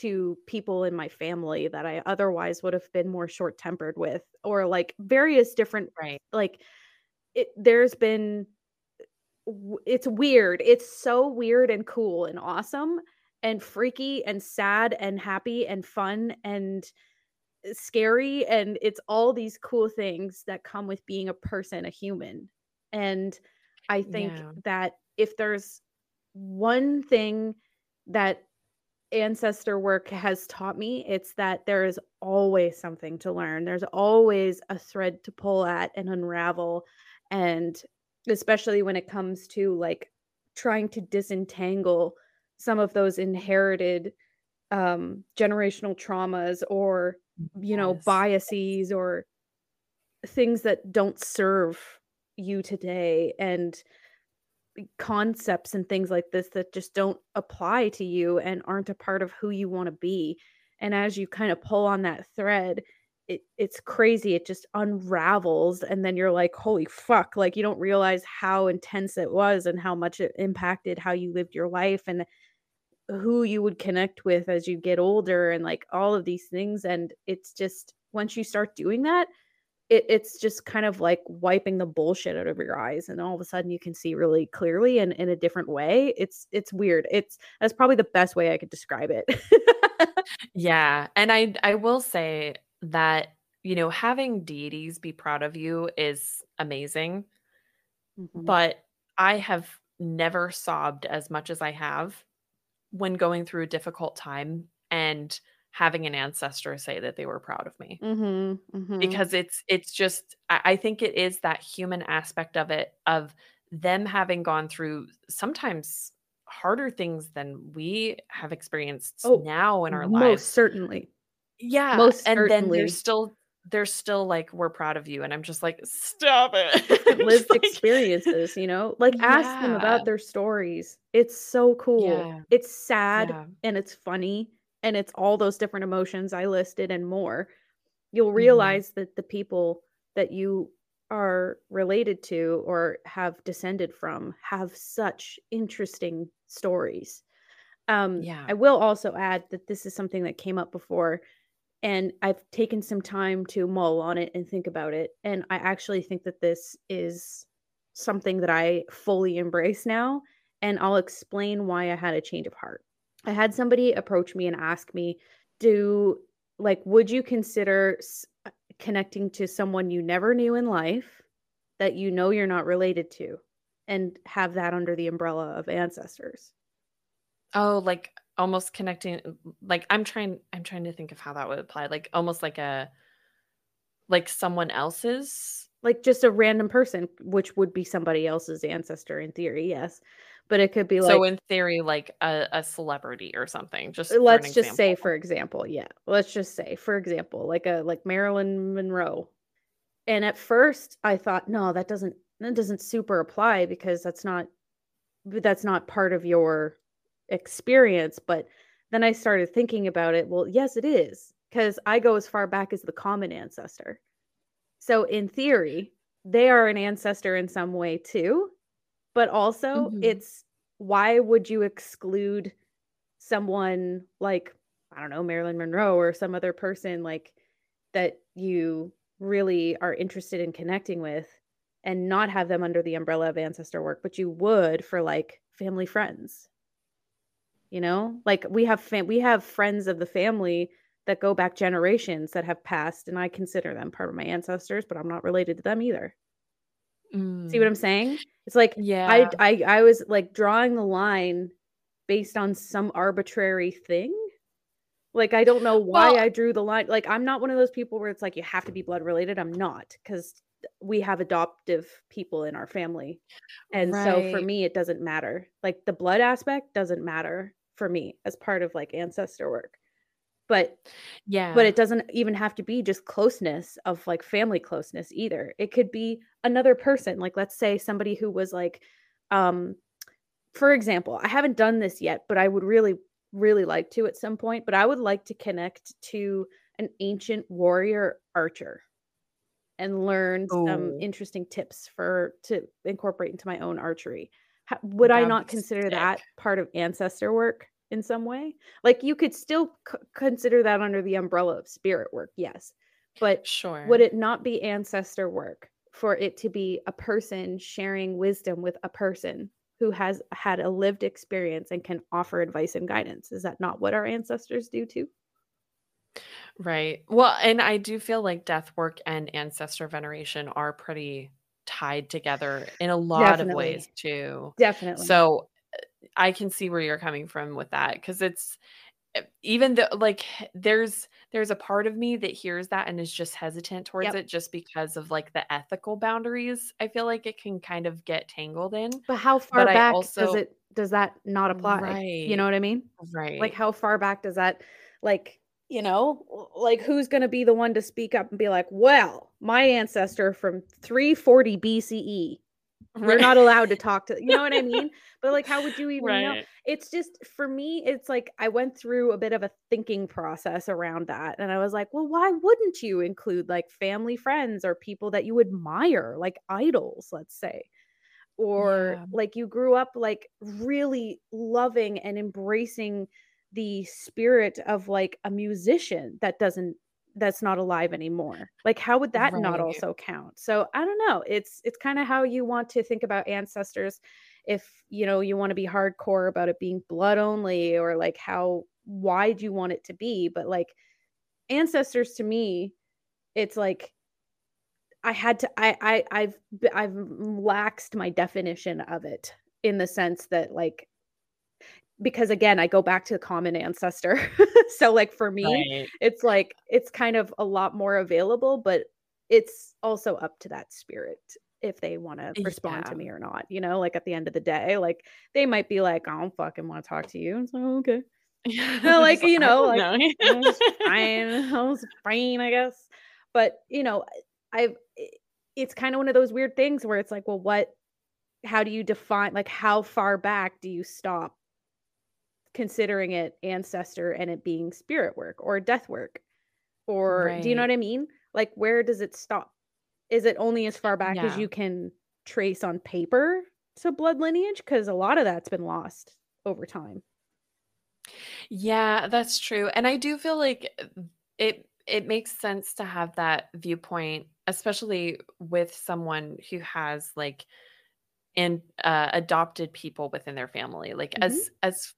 to people in my family that I otherwise would have been more short tempered with, or like various different, right? Like, it, there's been, it's weird. It's so weird and cool and awesome and freaky and sad and happy and fun and eh, scary. And it's all these cool things that come with being a person, a human. And I think yeah. that if there's one thing that ancestor work has taught me it's that there is always something to learn there's always a thread to pull at and unravel and especially when it comes to like trying to disentangle some of those inherited um generational traumas or you know yes. biases or things that don't serve you today and concepts and things like this that just don't apply to you and aren't a part of who you want to be. And as you kind of pull on that thread, it, it's crazy. It just unravels. And then you're like, holy fuck. Like, you don't realize how intense it was and how much it impacted how you lived your life and who you would connect with as you get older and like all of these things. And it's just once you start doing that, it, it's just kind of like wiping the bullshit out of your eyes and all of a sudden you can see really clearly and in a different way it's it's weird it's that's probably the best way i could describe it <laughs> yeah and i i will say that you know having deities be proud of you is amazing mm-hmm. but i have never sobbed as much as i have when going through a difficult time and having an ancestor say that they were proud of me mm-hmm, mm-hmm. because it's it's just I, I think it is that human aspect of it of them having gone through sometimes harder things than we have experienced oh, now in our lives. most lives. certainly. Yeah. Most and certainly. then they're still they're still like, we're proud of you. And I'm just like, stop it. <laughs> Lived like, experiences, you know? Like yeah. ask them about their stories. It's so cool. Yeah. It's sad yeah. and it's funny and it's all those different emotions I listed and more. You'll mm-hmm. realize mm-hmm. that the people that you are related to or have descended from have such interesting stories. Um, yeah. I will also add that this is something that came up before, and I've taken some time to mull on it and think about it. And I actually think that this is something that I fully embrace now. And I'll explain why I had a change of heart. I had somebody approach me and ask me, Do like, would you consider connecting to someone you never knew in life that you know you're not related to and have that under the umbrella of ancestors? Oh like almost connecting like i'm trying i'm trying to think of how that would apply like almost like a like someone else's? Like just a random person which would be somebody else's ancestor in theory yes but it could be like so in theory like a, a celebrity or something just let's just say for example yeah let's just say for example like a like marilyn monroe. And at first i thought no that doesn't that doesn't super apply because that's not that's not part of your experience. But then i started thinking about it well yes it is because i go as far back as the common ancestor. So in theory they are an ancestor in some way too but also mm-hmm. it's why would you exclude someone like I don't know Marilyn Monroe or some other person like that you really are interested in connecting with and not have them under the umbrella of ancestor work but you would for like family friends? You know? Like we have fam- we have friends of the family that go back generations that have passed and i consider them part of my ancestors but i'm not related to them either Mm. See what. I'm saying? It's like yeah, I, I I was like drawing the line based on some arbitrary thing. Like I don't know why well, I drew the line. Like I'm not one of those people where it's like you have to be blood related. I'm not because we have adoptive people in our family. And right. so for me it doesn't matter. Like the blood aspect doesn't matter for me as part of like ancestor work but yeah but it doesn't even have to be just closeness of like family closeness either it could be another person like let's say somebody who was like um for example i haven't done this yet but i would really really like to at some point but i would like to connect to an ancient warrior archer and learn some oh. interesting tips for to incorporate into my own archery How, would That'd i not consider sick. that part of ancestor work in some way. Like you could still c- consider that under the umbrella of spirit work, yes. But sure. would it not be ancestor work for it to be a person sharing wisdom with a person who has had a lived experience and can offer advice and guidance? Is that not what our ancestors do too? Right. Well, and I do feel like death work and ancestor veneration are pretty tied together in a lot Definitely. of ways too. Definitely. So I can see where you're coming from with that because it's eh, even though like <sighs> there's there's a part of me that hears that and is just hesitant towards yep. it just because of like the ethical boundaries i feel like it can kind of get tangled in but how far but back also, does it does that not apply? Right, you know what i mean? Right. like how far back does that like you know like who's going to be the one to speak up and be like well my ancestor from 340 bce Right. You're not allowed to talk to, you know what I mean? but like, how would you <laughs> even right. know? It's just for me, it's like I went through a bit of a thinking process around that. And I was like, well, why wouldn't you include like family friends or people that you admire, like idols, let's say? Or yeah. like you grew up like really loving and embracing the spirit of like a musician that doesn't that's not alive anymore like how would that right. not also count so i don't know it's it's kind of how you want to think about ancestors if you know you want to be hardcore about it being blood only or like how wide you want it to be but like ancestors to me it's like i had to i i i've i've laxed my definition of it in the sense that like because again i go back to the common ancestor <laughs> <laughs> so like for me right. it's like it's kind of a lot more available but it's also up to that spirit if they want eh, to respond yeah. to me or not. You know, like at the end of the day, like they might be like, I don't fucking want to talk to you. And so, oh, okay. <laughs> <laughs> like, you know, like know. fine. I was fine, I guess. But, you know, I've, it's kind of one of those weird things where it's like, well, what, how do you define, like, how far back do you stop considering it ancestor and it being spirit work or death work? Or right. do you know what I mean? Like, where does it stop? is it only as far back yeah. as you can trace on paper to blood lineage? Because a lot of that's been lost over time. Yeah, that's true. And I do feel like it it makes sense to have that viewpoint, especially with someone who has like and uh, adopted people within their family. Like mm-hmm. as as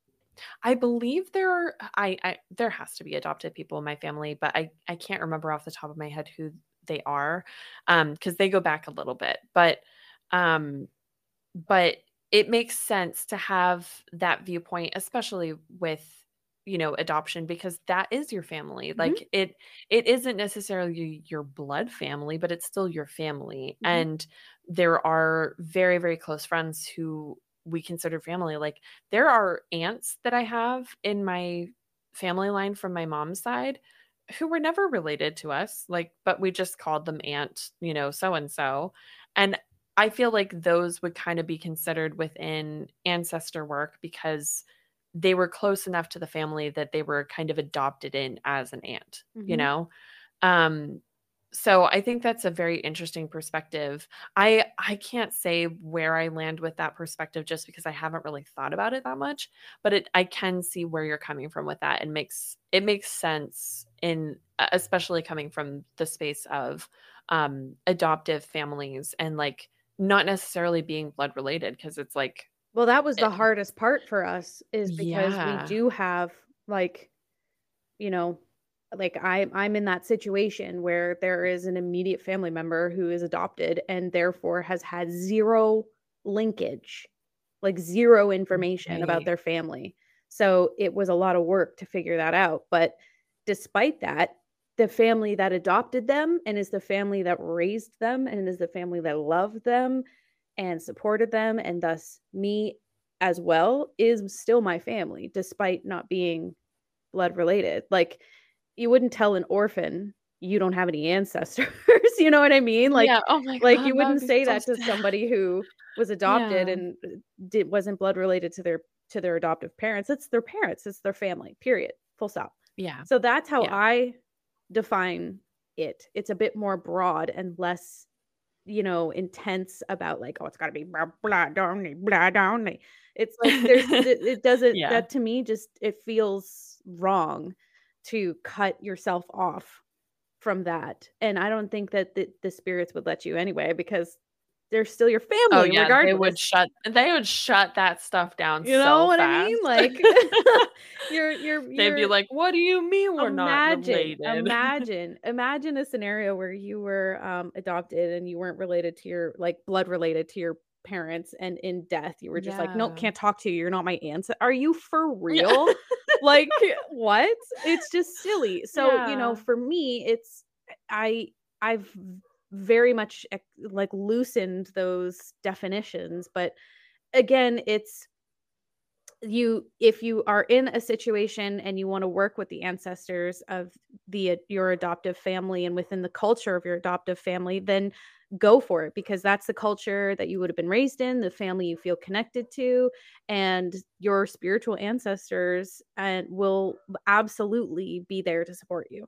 I believe there are I, I there has to be adopted people in my family, but I I can't remember off the top of my head who they are um because they go back a little bit but um but it makes sense to have that viewpoint especially with you know adoption because that is your family mm-hmm. like it it isn't necessarily your blood family but it's still your family mm-hmm. and there are very very close friends who we consider family like there are aunts that i have in my family line from my mom's side who were never related to us, like, but we just called them aunt, you know, so and so. And I feel like those would kind of be considered within ancestor work because they were close enough to the family that they were kind of adopted in as an aunt, mm-hmm. you know? Um, so i think that's a very interesting perspective i i can't say where i land with that perspective just because i haven't really thought about it that much but it i can see where you're coming from with that and makes it makes sense in especially coming from the space of um adoptive families and like not necessarily being blood related because it's like well that was the hardest part for us is because yeah. we do have like you know like I I'm in that situation where there is an immediate family member who is adopted and therefore has had zero linkage, like zero information right. about their family. So it was a lot of work to figure that out, but despite that, the family that adopted them and is the family that raised them and is the family that loved them and supported them and thus me as well is still my family despite not being blood related. Like you wouldn't tell an orphan you don't have any ancestors. <laughs> you know what I mean? Like, yeah. oh my God, like you wouldn't say so that sad. to somebody who was <laughs> adopted yeah. and uh, did wasn't blood related to their to their adoptive parents. It's their parents. It's their family. Period. Full stop. Yeah. So that's how yeah. I define it. It's a bit more broad and less, you know, intense about like, oh, it's got to be blah blah blah only, blah only. It's like there's <laughs> it, it doesn't that to me just it feels wrong to cut yourself off from that. And I don't think that the, the spirits would let you anyway because they're still your family. Oh yeah, regardless. they would shut. They would shut that stuff down. You so know what fast. I mean? Like <laughs> <laughs> you're, you're, They'd be like, "What do you mean we're imagine, not related?" imagine, <laughs> imagine a scenario where you were um, adopted and you weren't related to your like blood related to your parents and in death you were just yeah. like nope can't talk to you you're not my ancestor are you for real yeah. like <laughs> what it's just silly so yeah. you know for me it's i i've very much eh, like loosened those definitions but again it's you if you are in a situation and you want to work with the ancestors of the your adoptive family and within the culture of your adoptive family then go for it because that's the culture that you would have been raised in, the family you feel connected to, and your spiritual ancestors and will absolutely be there to support you.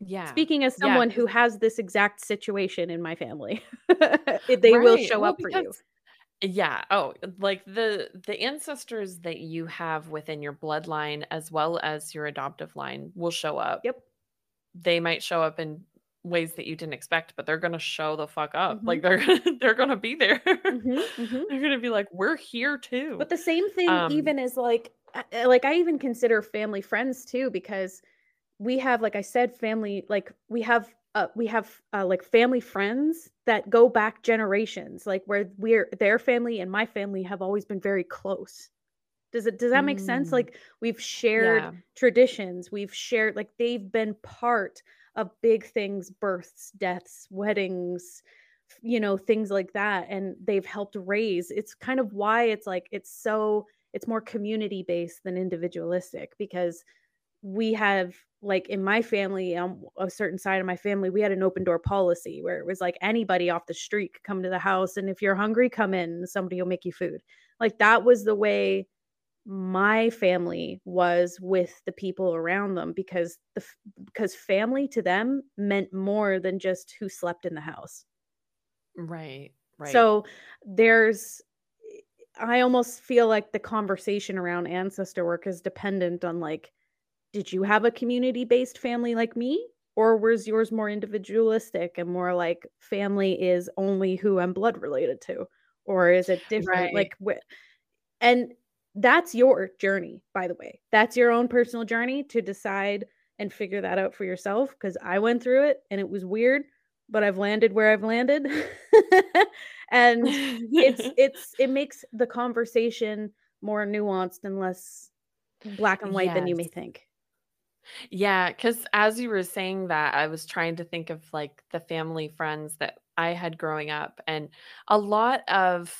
Yeah. Speaking as someone yeah. who has this exact situation in my family, <laughs> they right. will show well, up for you. Yeah. Oh, like the the ancestors that you have within your bloodline as well as your adoptive line will show up. Yep. They might show up in ways that you didn't expect, but they're gonna show the fuck up. Mm-hmm. Like they're gonna <laughs> they're gonna be there. Mm-hmm, mm-hmm. they're gonna be like, we're here too. But the same thing um, even is like like I even consider family friends too, because we have, like I said, family like we have uh, we have uh, like family friends that go back generations, like where we're their family and my family have always been very close. Does it does that make sense? Mm. Like we've shared yeah. traditions, we've shared like they've been part of big things births deaths weddings you know things like that and they've helped raise it's kind of why it's like it's so it's more community based than individualistic because we have like in my family on a certain side of my family we had an open door policy where it was like anybody off the street could come to the house and if you're hungry come in somebody will make you food. Like that was the way my family was with the people around them because the because family to them meant more than just who slept in the house. Right right. So there's i almost feel like the conversation around ancestor work is dependent on like did you have a community based family like me or was yours more individualistic and more like family is only who i'm blood related to? Or is it different? Right. like wh- and that's your journey by the way. That's your own personal journey to decide and figure that out for yourself because i went through it and it was weird but i've landed where i've landed. <laughs> And it's <laughs> it's it makes the conversation more nuanced and less black and white yes. than you may think yeah, because as you were saying that, I was trying to think of like the family friends that I had growing up, and a lot of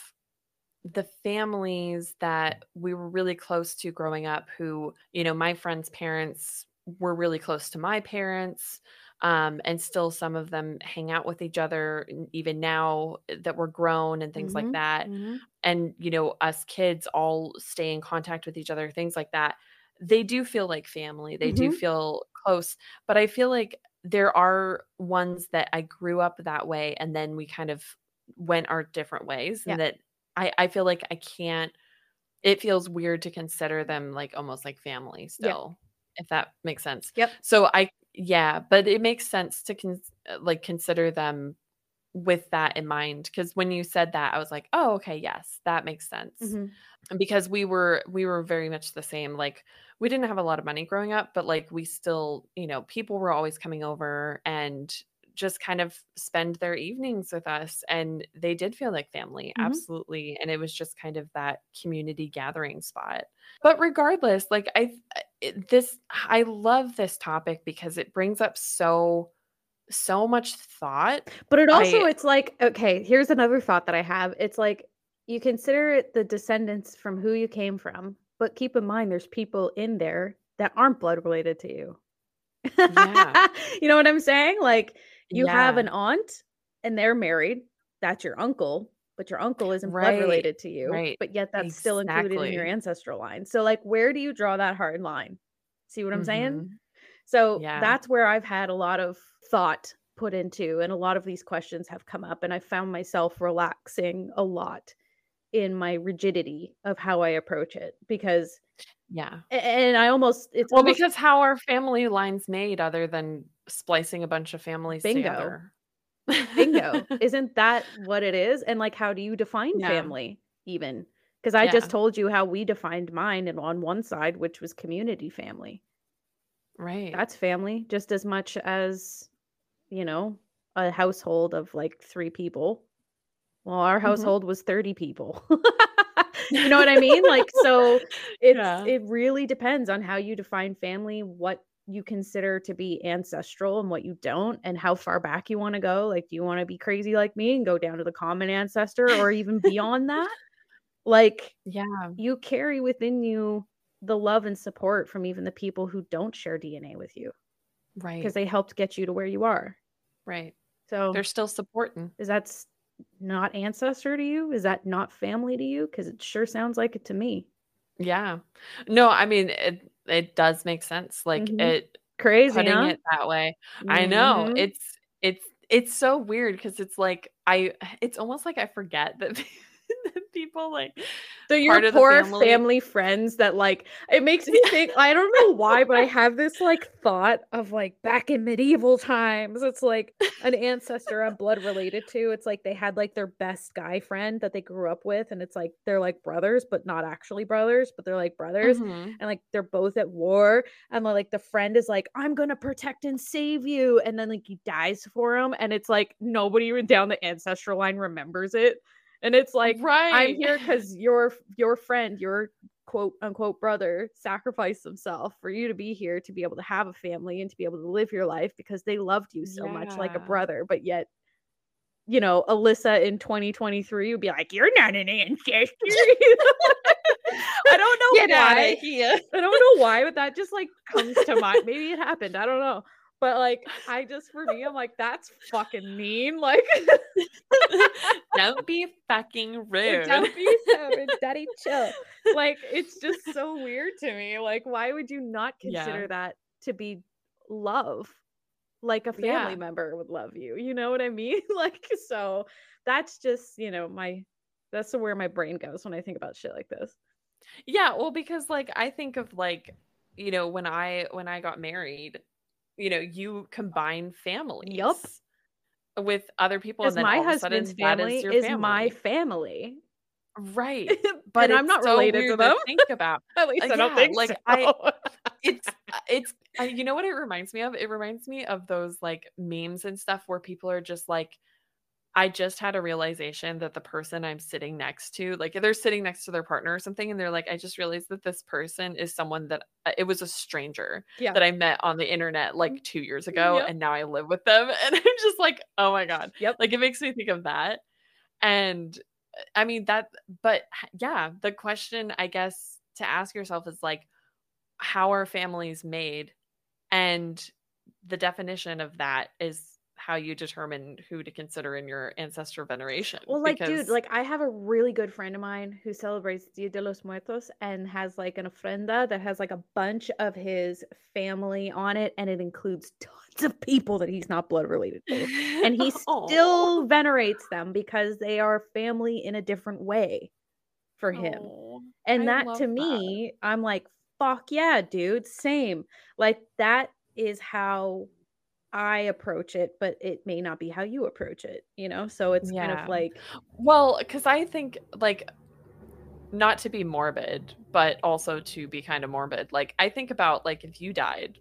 the families that we were really close to growing up, who, you know, my friends' parents were really close to my parents. Um, and still some of them hang out with each other even now that we're grown and things mm-hmm, like that mm-hmm. and you know us kids all stay in contact with each other things like that they do feel like family. They mm-hmm. do feel close. But I feel like there are ones that I grew up that way and then we kind of went our different ways. Yeah. And that I, I feel like I can't it feels weird to consider them like almost like family still, if that makes sense. Yep. So I yeah, but it makes sense to con- uh, like consider them with that in mind because when you said that i was like oh okay yes that makes sense mm-hmm. because we were we were very much the same like we didn't have a lot of money growing up but like we still you know people were always coming over and just kind of spend their evenings with us and they did feel like family mm-hmm. absolutely and it was just kind of that community gathering spot but regardless like i this i love this topic because it brings up so so much thought. But it also, I, it's like, okay, here's another thought that I have. It's like you consider the descendants from who you came from, but keep in mind there's people in there that aren't blood related to you. Yeah. <laughs> you know what I'm saying? Like you yeah. have an aunt and they're married. That's your uncle, but your uncle isn't right. blood related to you. Right. But yet that's exactly. still included in your ancestral line. So like where do you draw that hard line? See what I'm mm-hmm. saying? So yeah. that's where I've had a lot of thought put into and a lot of these questions have come up and I found myself relaxing a lot in my rigidity of how I approach it because yeah. And I almost it's well almost, because how are family lines made other than splicing a bunch of families bingo. together? bingo. <laughs> Isn't that what it is? And like how do you define yeah. family even? Because I yeah. just told you how we defined mine and on one side, which was community family. Right. That's family just as much as you know, a household of like three people. Well, our mm-hmm. household mm-hmm. was 30 people. <laughs> you know what I mean? Like, <laughs> so it's yeah. it really depends on how you define family, what you consider to be ancestral and what you don't, and how far back you want to go. Like, do you want to be crazy like me and go down to the common ancestor or even beyond that? Like, yeah, you carry within you the love and support from even the people who don't share DNA with you. Right. Because they helped get you to where you are. Right. So they're still supporting. Is that not ancestor to you? Is that not family to you? Because it sure sounds like it to me. Yeah. No, I mean it. It does make sense. Like mm-hmm. it crazy putting huh? it that way. Mm-hmm. I know it's it's it's so weird because it's like I. It's almost like I forget that <laughs> <laughs> people like so your poor family. family. friends that like it makes me think i don't know why but i have this like thought of like back in medieval times it's like an ancestor i'm blood related to it's like they had like their best guy friend that they grew up with and it's like they're like brothers but not actually brothers but they're like brothers mm-hmm. and like they're both at war and like the friend is like i'm gonna protect and save you and then like he dies for him and it's like nobody even down the ancestral line remembers it and it's like right i'm here <laughs> because your your friend your quote unquote brother sacrificed himself for you to be here to be able to have a family and to be able to live your life because they loved you so yeah. much like a brother but yet you know, Alyssa in 2023 would be like, You're not an ancestor. <laughs> I don't know Get why. I don't know why, but that just like comes to mind. Maybe it happened. I don't know. But like, I just for me, I'm like, that's fucking mean. Like, <laughs> don't be fucking <laughs> rude. Don't be so rude, daddy. Chill. <laughs> Like, it's just so weird to me. Like, why would you not consider yeah. that to be love? Like a family yeah. member would love you. You know what I mean? Like, so that's just you know my that's where my brain goes when I think about shit like this. Yeah, well, because like I think of like you know when I when I got married, you know, you combine families. Yep. With other people, and then my husband's family is, is family. my family. Right. <laughs> But I'm not so related to them. To think about. <laughs> At least uh, I don't think like so. I <laughs> it's uh, it's uh, you know what it reminds me of? It reminds me of those like memes and stuff where people are just like I just had a realization that the person I'm sitting next to, like they're sitting next to their partner or something, and they're like, I just realized that this person is someone that uh, it was a stranger yeah. that I met on the internet like mm, two years ago, yep. and now I live with them. <laughs> And I'm just like, oh my God. Yep. Like it makes me think of that. And uh, I mean, that, but yeah, the question I guess to ask yourself is like, how are families made? And the definition of that is how you determine who to consider in your ancestor veneration. Well, like, because... dude, like I have a really good friend of mine who celebrates Dia de los Muertos and has like an ofrenda that has like a bunch of his family on it, and it includes tons of people that he's not blood related to, and he <laughs> still venerates them because they are family in a different way for him. and that to that. me, I'm like, fuck yeah, dude, same. Like that is how I approach it, but it may not be how you approach it, you know? So it's yeah. kind of like Well, cuz I think like not to be morbid, but also to be kind of morbid. Like I think about like if you died.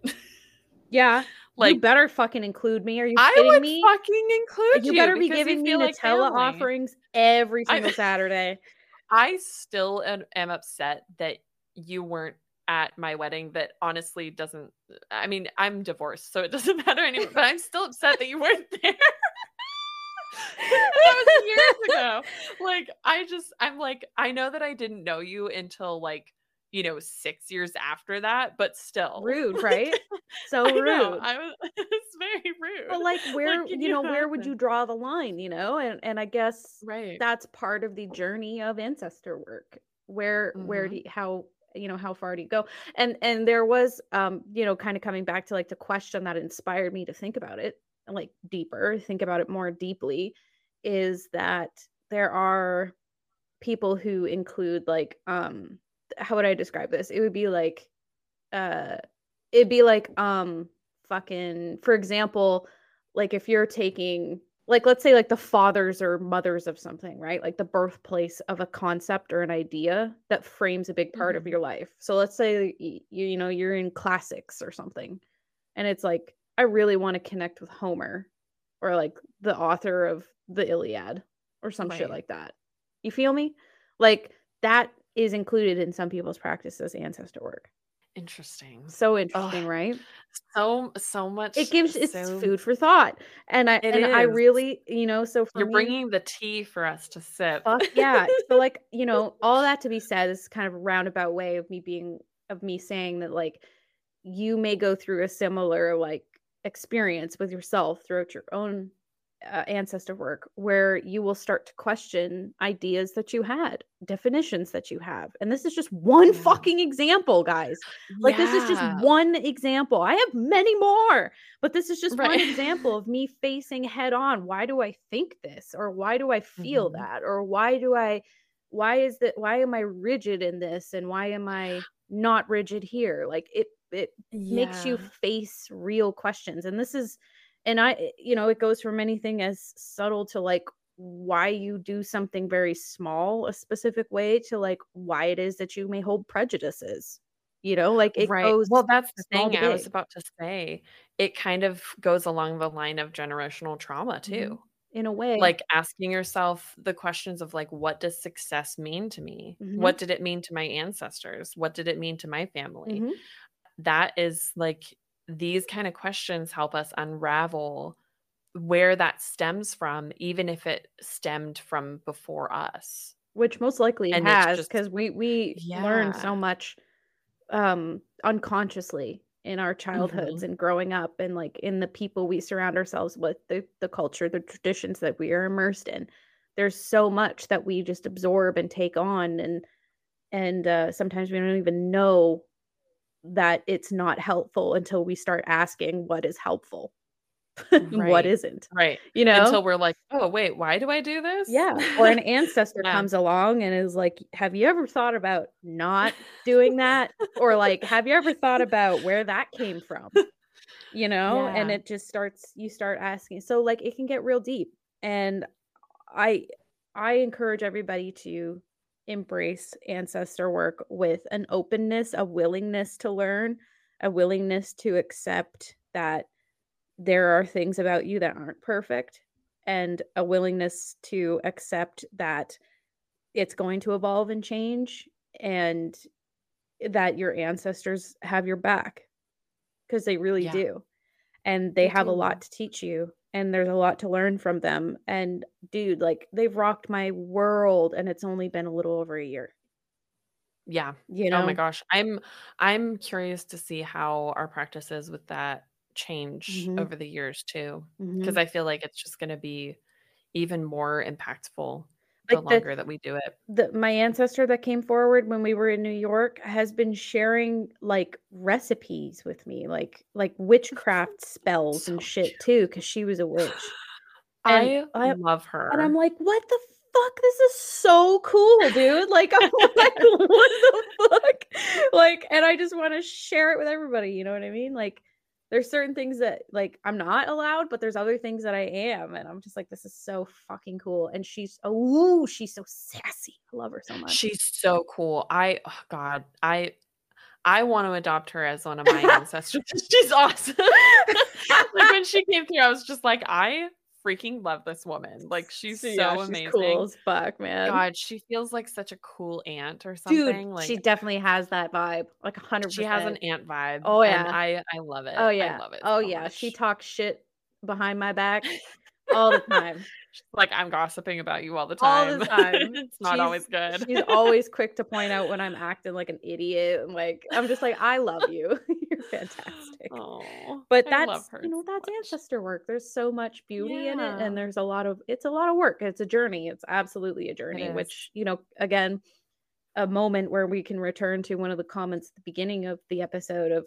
yeah. <laughs> Like you better fucking include me. Are you I kidding me? fucking include you. You better be giving me Nutella offerings every single I, Saturday. <laughs> I still am, am upset that you weren't at my wedding that honestly doesn't I mean, I'm divorced, so it <laughs> doesn't matter anymore, but I'm still upset that you weren't <laughs> there. that was years ago. Like I just I'm like I know that I didn't know you until like you know, six years after that, but still rude, <laughs> right? So rude. I, know, I was it's very rude. But like where like, you, you know, where would you draw the line, you know? And and I guess right that's part of the journey of ancestor work. Where mm-hmm. where do you, how you know how far do you go? And and there was um you know kind of coming back to like the question that inspired me to think about it like deeper think about it more deeply is that there are people who include like um how would i describe this? It would be like uh it'd be like um fucking for example like if you're taking like let's say like the fathers or mothers of something right? Like the birthplace of a concept or an idea that frames a big part mm-hmm. of your life. So let's say you, you know you're in classics or something and it's like i really want to connect with homer or like the author of the iliad or some right. shit like that. You feel me? Like that is included in some people's practice as ancestor work Interesting. So interesting, Ugh. right? So so much. It gives it's food for thought, and I and is. I really, you know, so you're me, bringing the tea for us to sip. Fuck yeah! so like, you <laughs> know, all that to be said is kind of a roundabout way of me being of me saying that like you may go through a similar like experience with yourself throughout your own uh, ancestor work where you will start to question ideas that you had, definitions that you have. And this is just one yeah. fucking example, guys. Like, yeah. this is just one example. I have many more, but this is just right. one example of me facing head on why do I think this? Or why do I feel mm-hmm. that? Or why do I, why is that, why am I rigid in this? And why am I not rigid here? Like, it, it yeah. makes you face real questions. And this is, and i eh, you know it goes from anything as subtle to like why you do something very small a specific way to like why it is that you may hold prejudices you know like it right. goes well that's the thing i was about to say it kind of goes along the line of generational trauma too mm-hmm. in a way like asking yourself the questions of like what does success mean to me mm-hmm. what did it mean to my ancestors what did it mean to my family mm-hmm. that is like these kind of questions help us unravel where that stems from, even if it stemmed from before us. Which most likely and has, because we we yeah. learn so much um unconsciously in our childhoods mm-hmm. and growing up and like in the people we surround ourselves with, the the culture, the traditions that we are immersed in. There's so much that we just absorb and take on and and uh, sometimes we don't even know that it's not helpful until we start asking what is helpful <laughs> right. what isn't right you know until we're like oh wait why do i do this yeah or an <laughs> ancestor yeah. comes along and is like have you ever thought about not <laughs> doing that or like have you ever thought about where that came from you know yeah. and it just starts you start asking so like it can get real deep and i i encourage everybody to embrace ancestor work with an openness, a willingness to learn, a willingness to accept that there are things about you that aren't perfect, and a willingness to accept that it's going to evolve and change, and that your ancestors have your back because they really yeah. do. And they, they have do. a lot to teach you and there's a lot to learn from them. And dude, like they've rocked my world and it's only been a little over a year. Yeah. You know? Oh my gosh. I'm I'm curious to see how our practices with that change mm-hmm. over the years too. Because mm-hmm. I feel like it's just gonna be even more impactful like the longer the, that we do it. The, my ancestor that came forward when we were in New York has been sharing like recipes with me, like like witchcraft spells so and shit cute. too, because she was a witch. <sighs> I, I love her, and I'm like, what the fuck? This is so cool, dude. Like, <laughs> I'm like, what the fuck? Like, and I just want to share it with everybody. You know what I mean? Like, there's certain things that like I'm not allowed, but there's other things that I am, and I'm just like, this is so fucking cool. And she's oh, she's so sassy. I love her so much. She's so cool. I oh God, I I want to adopt her as one of my <laughs> ancestors. <laughs> she's awesome. <laughs> like when she came through, I was just like, I freaking love this woman. Like she's so, yeah, she's amazing. Cool as fuck, man. God, she feels like such a cool aunt or something. Dude, like she definitely has that vibe. Like hundred She has an aunt vibe. Oh yeah. I I love it. Oh yeah. I love it. Oh so yeah. Much. She talks shit behind my back <laughs> all the time. like I'm gossiping about you all the time. All the time. <laughs> it's not she's, always good. she's always quick to point out <laughs> when I'm acting like an idiot. And like I'm just like, I love you. <laughs> Fantastic. Oh, but that's you know, that's ancestor work. There's so much beauty yeah. in it. And there's a lot of it's a lot of work. It's a journey. It's absolutely a journey, which, you know, again, a moment where we can return to one of the comments at the beginning of the episode of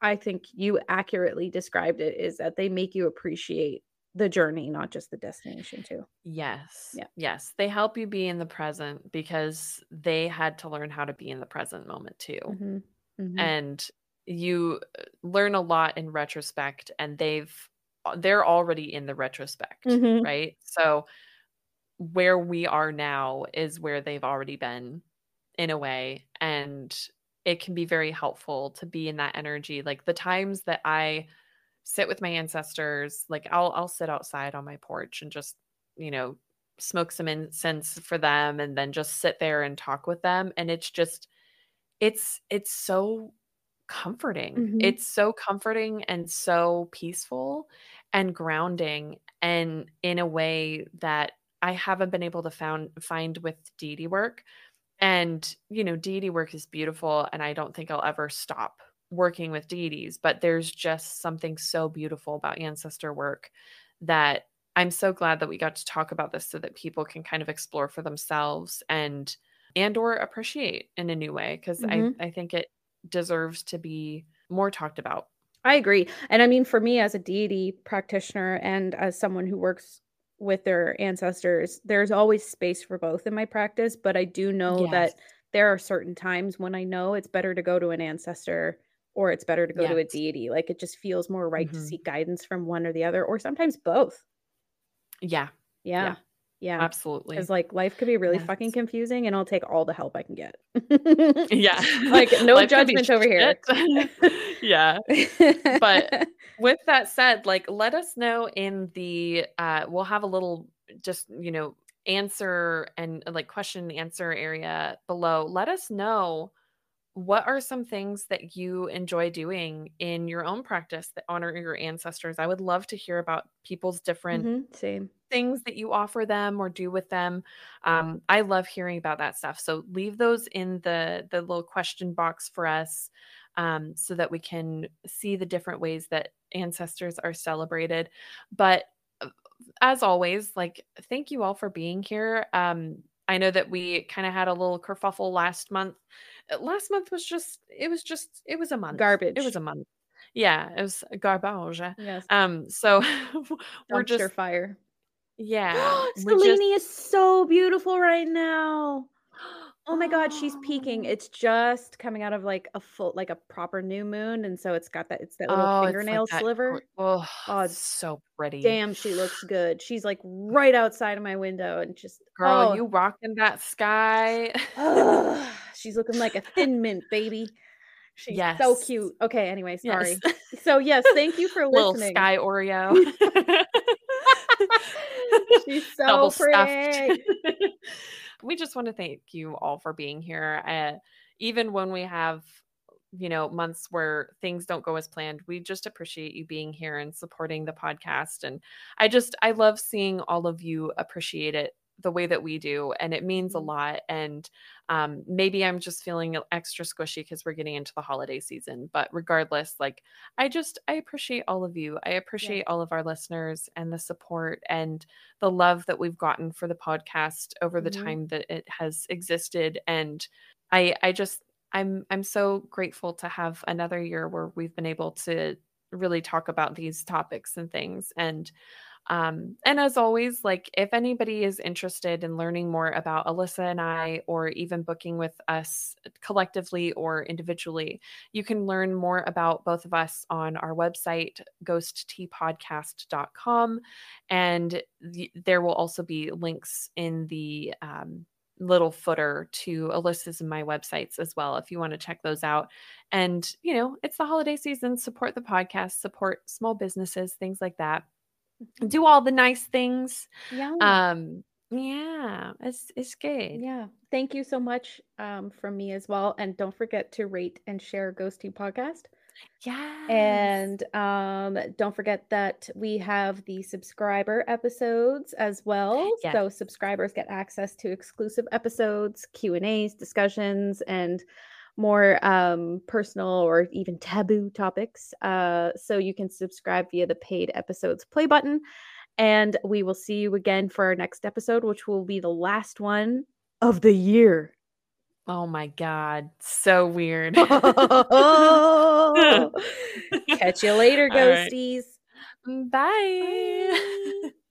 I think you accurately described it is that they make you appreciate the journey, not just the destination, too. Yes. Yeah. Yes. They help you be in the present because they had to learn how to be in the present moment, too. Mm-hmm. Mm-hmm. And you uh, learn a lot in retrospect, and they've, uh, they're already in the retrospect, mm-hmm. right? So where we are now is where they've already been in a way. And it can be very helpful to be in that energy. Like the times that I, sit with my ancestors like i'll i'll sit outside on my porch and just you know smoke some incense for them and then just sit there and talk with them and it's just it's it's so comforting mm-hmm. it's so comforting and so peaceful and grounding and in a way that i haven't been able to found find with deity work and you know deity work is beautiful and i don't think i'll ever stop working with deities, but there's just something so beautiful about ancestor work that I'm so glad that we got to talk about this so that people can kind of explore for themselves and and or appreciate in a new way because mm-hmm. I I think it deserves to be more talked about. I agree. And I mean for me as a deity practitioner and as someone who works with their ancestors, there's always space for both in my practice, but I do know yes. that there are certain times when I know it's better to go to an ancestor or it's better to go yes. to a deity. Like it just feels more right mm-hmm. to seek guidance from one or the other, or sometimes both. Yeah. Yeah. Yeah. Yeah. Absolutely. Because like life could be really yes. fucking confusing and I'll take all the help I can get. <laughs> yeah. <laughs> Like no life judgment over here. <laughs> yeah. But with that said, like let us know in the uh we'll have a little just, you know, answer and like question and answer area below. Let us know what are some things that you enjoy doing in your own practice that honor your ancestors? I would love to hear about people's different mm-hmm, same things that you offer them or do with them. Um, I love hearing about that stuff. So leave those in the the little question box for us um, so that we can see the different ways that ancestors are celebrated. But uh, as always, like thank you all for being here. Um, I know that we kind of had a little kerfuffle last month. Uh, last month was just it was just it was a month. Garbage. It was a month. Yeah, it was garbage. Yes. Um. So <laughs> we're Dumpster just fire. Yeah. <gasps> Selene just is so beautiful right now. <gasps> Oh my god, she's peaking. Oh. It's just coming out of like a full, like a proper new moon, and so it's got that. It's that little Oh, it's like fingernail that. sliver. Oh, Oh, it's so pretty, damn, she looks good. She's like right outside of my window, and just girl. oh, You rocking that sky? <laughs> she's looking like a thin mint baby. She's so cute. Okay, anyway, yes. sorry. So yes, thank you for <laughs> Little listening. sky Oreo. <laughs> <laughs> She's <laughs> so double stuffed. pretty. <laughs> we just want to thank you all for being here. Uh, even when we have, you know, months where things don't go as planned, we just appreciate you being here and supporting the podcast. And I just, I love seeing all of you appreciate it the way that we do and it means a Mhm. lot and um maybe i'm just feeling extra squishy because we're getting into the holiday season but regardless like i just i appreciate all of you i appreciate Yes. all of our listeners and the support and the love that we've gotten for the podcast over the Mhm. time that it has existed and i i just i'm i'm so grateful to have another year where we've been able to really talk about these topics and things and um, and as always, like if anybody is interested in learning more about Alyssa and I, or even booking with us collectively or individually, you can learn more about both of us on our website, ghostteapodcast.com. And the, there will also be links in the um, little footer to Alyssa's and my websites as well if you want to check those out. And, you know, it's the holiday season, support the podcast, support small businesses, things like that. Do all the nice things. Yeah. Um, yeah, it's it's good. Yeah. Thank you so much um, from me as well. And don't forget to rate and share Ghost Tea Podcast. Yeah. And um, don't forget that we have the subscriber episodes as well. Yes. So subscribers get access to exclusive episodes, Q and A's, discussions, and more um, personal or even taboo topics. Uh, so you can subscribe via the paid episodes play button. And we will see you again for our next episode, which will be the last one of the year. Oh my god, so weird. <laughs> <laughs> Catch you later, All right. ghosties. Bye. Bye. <laughs>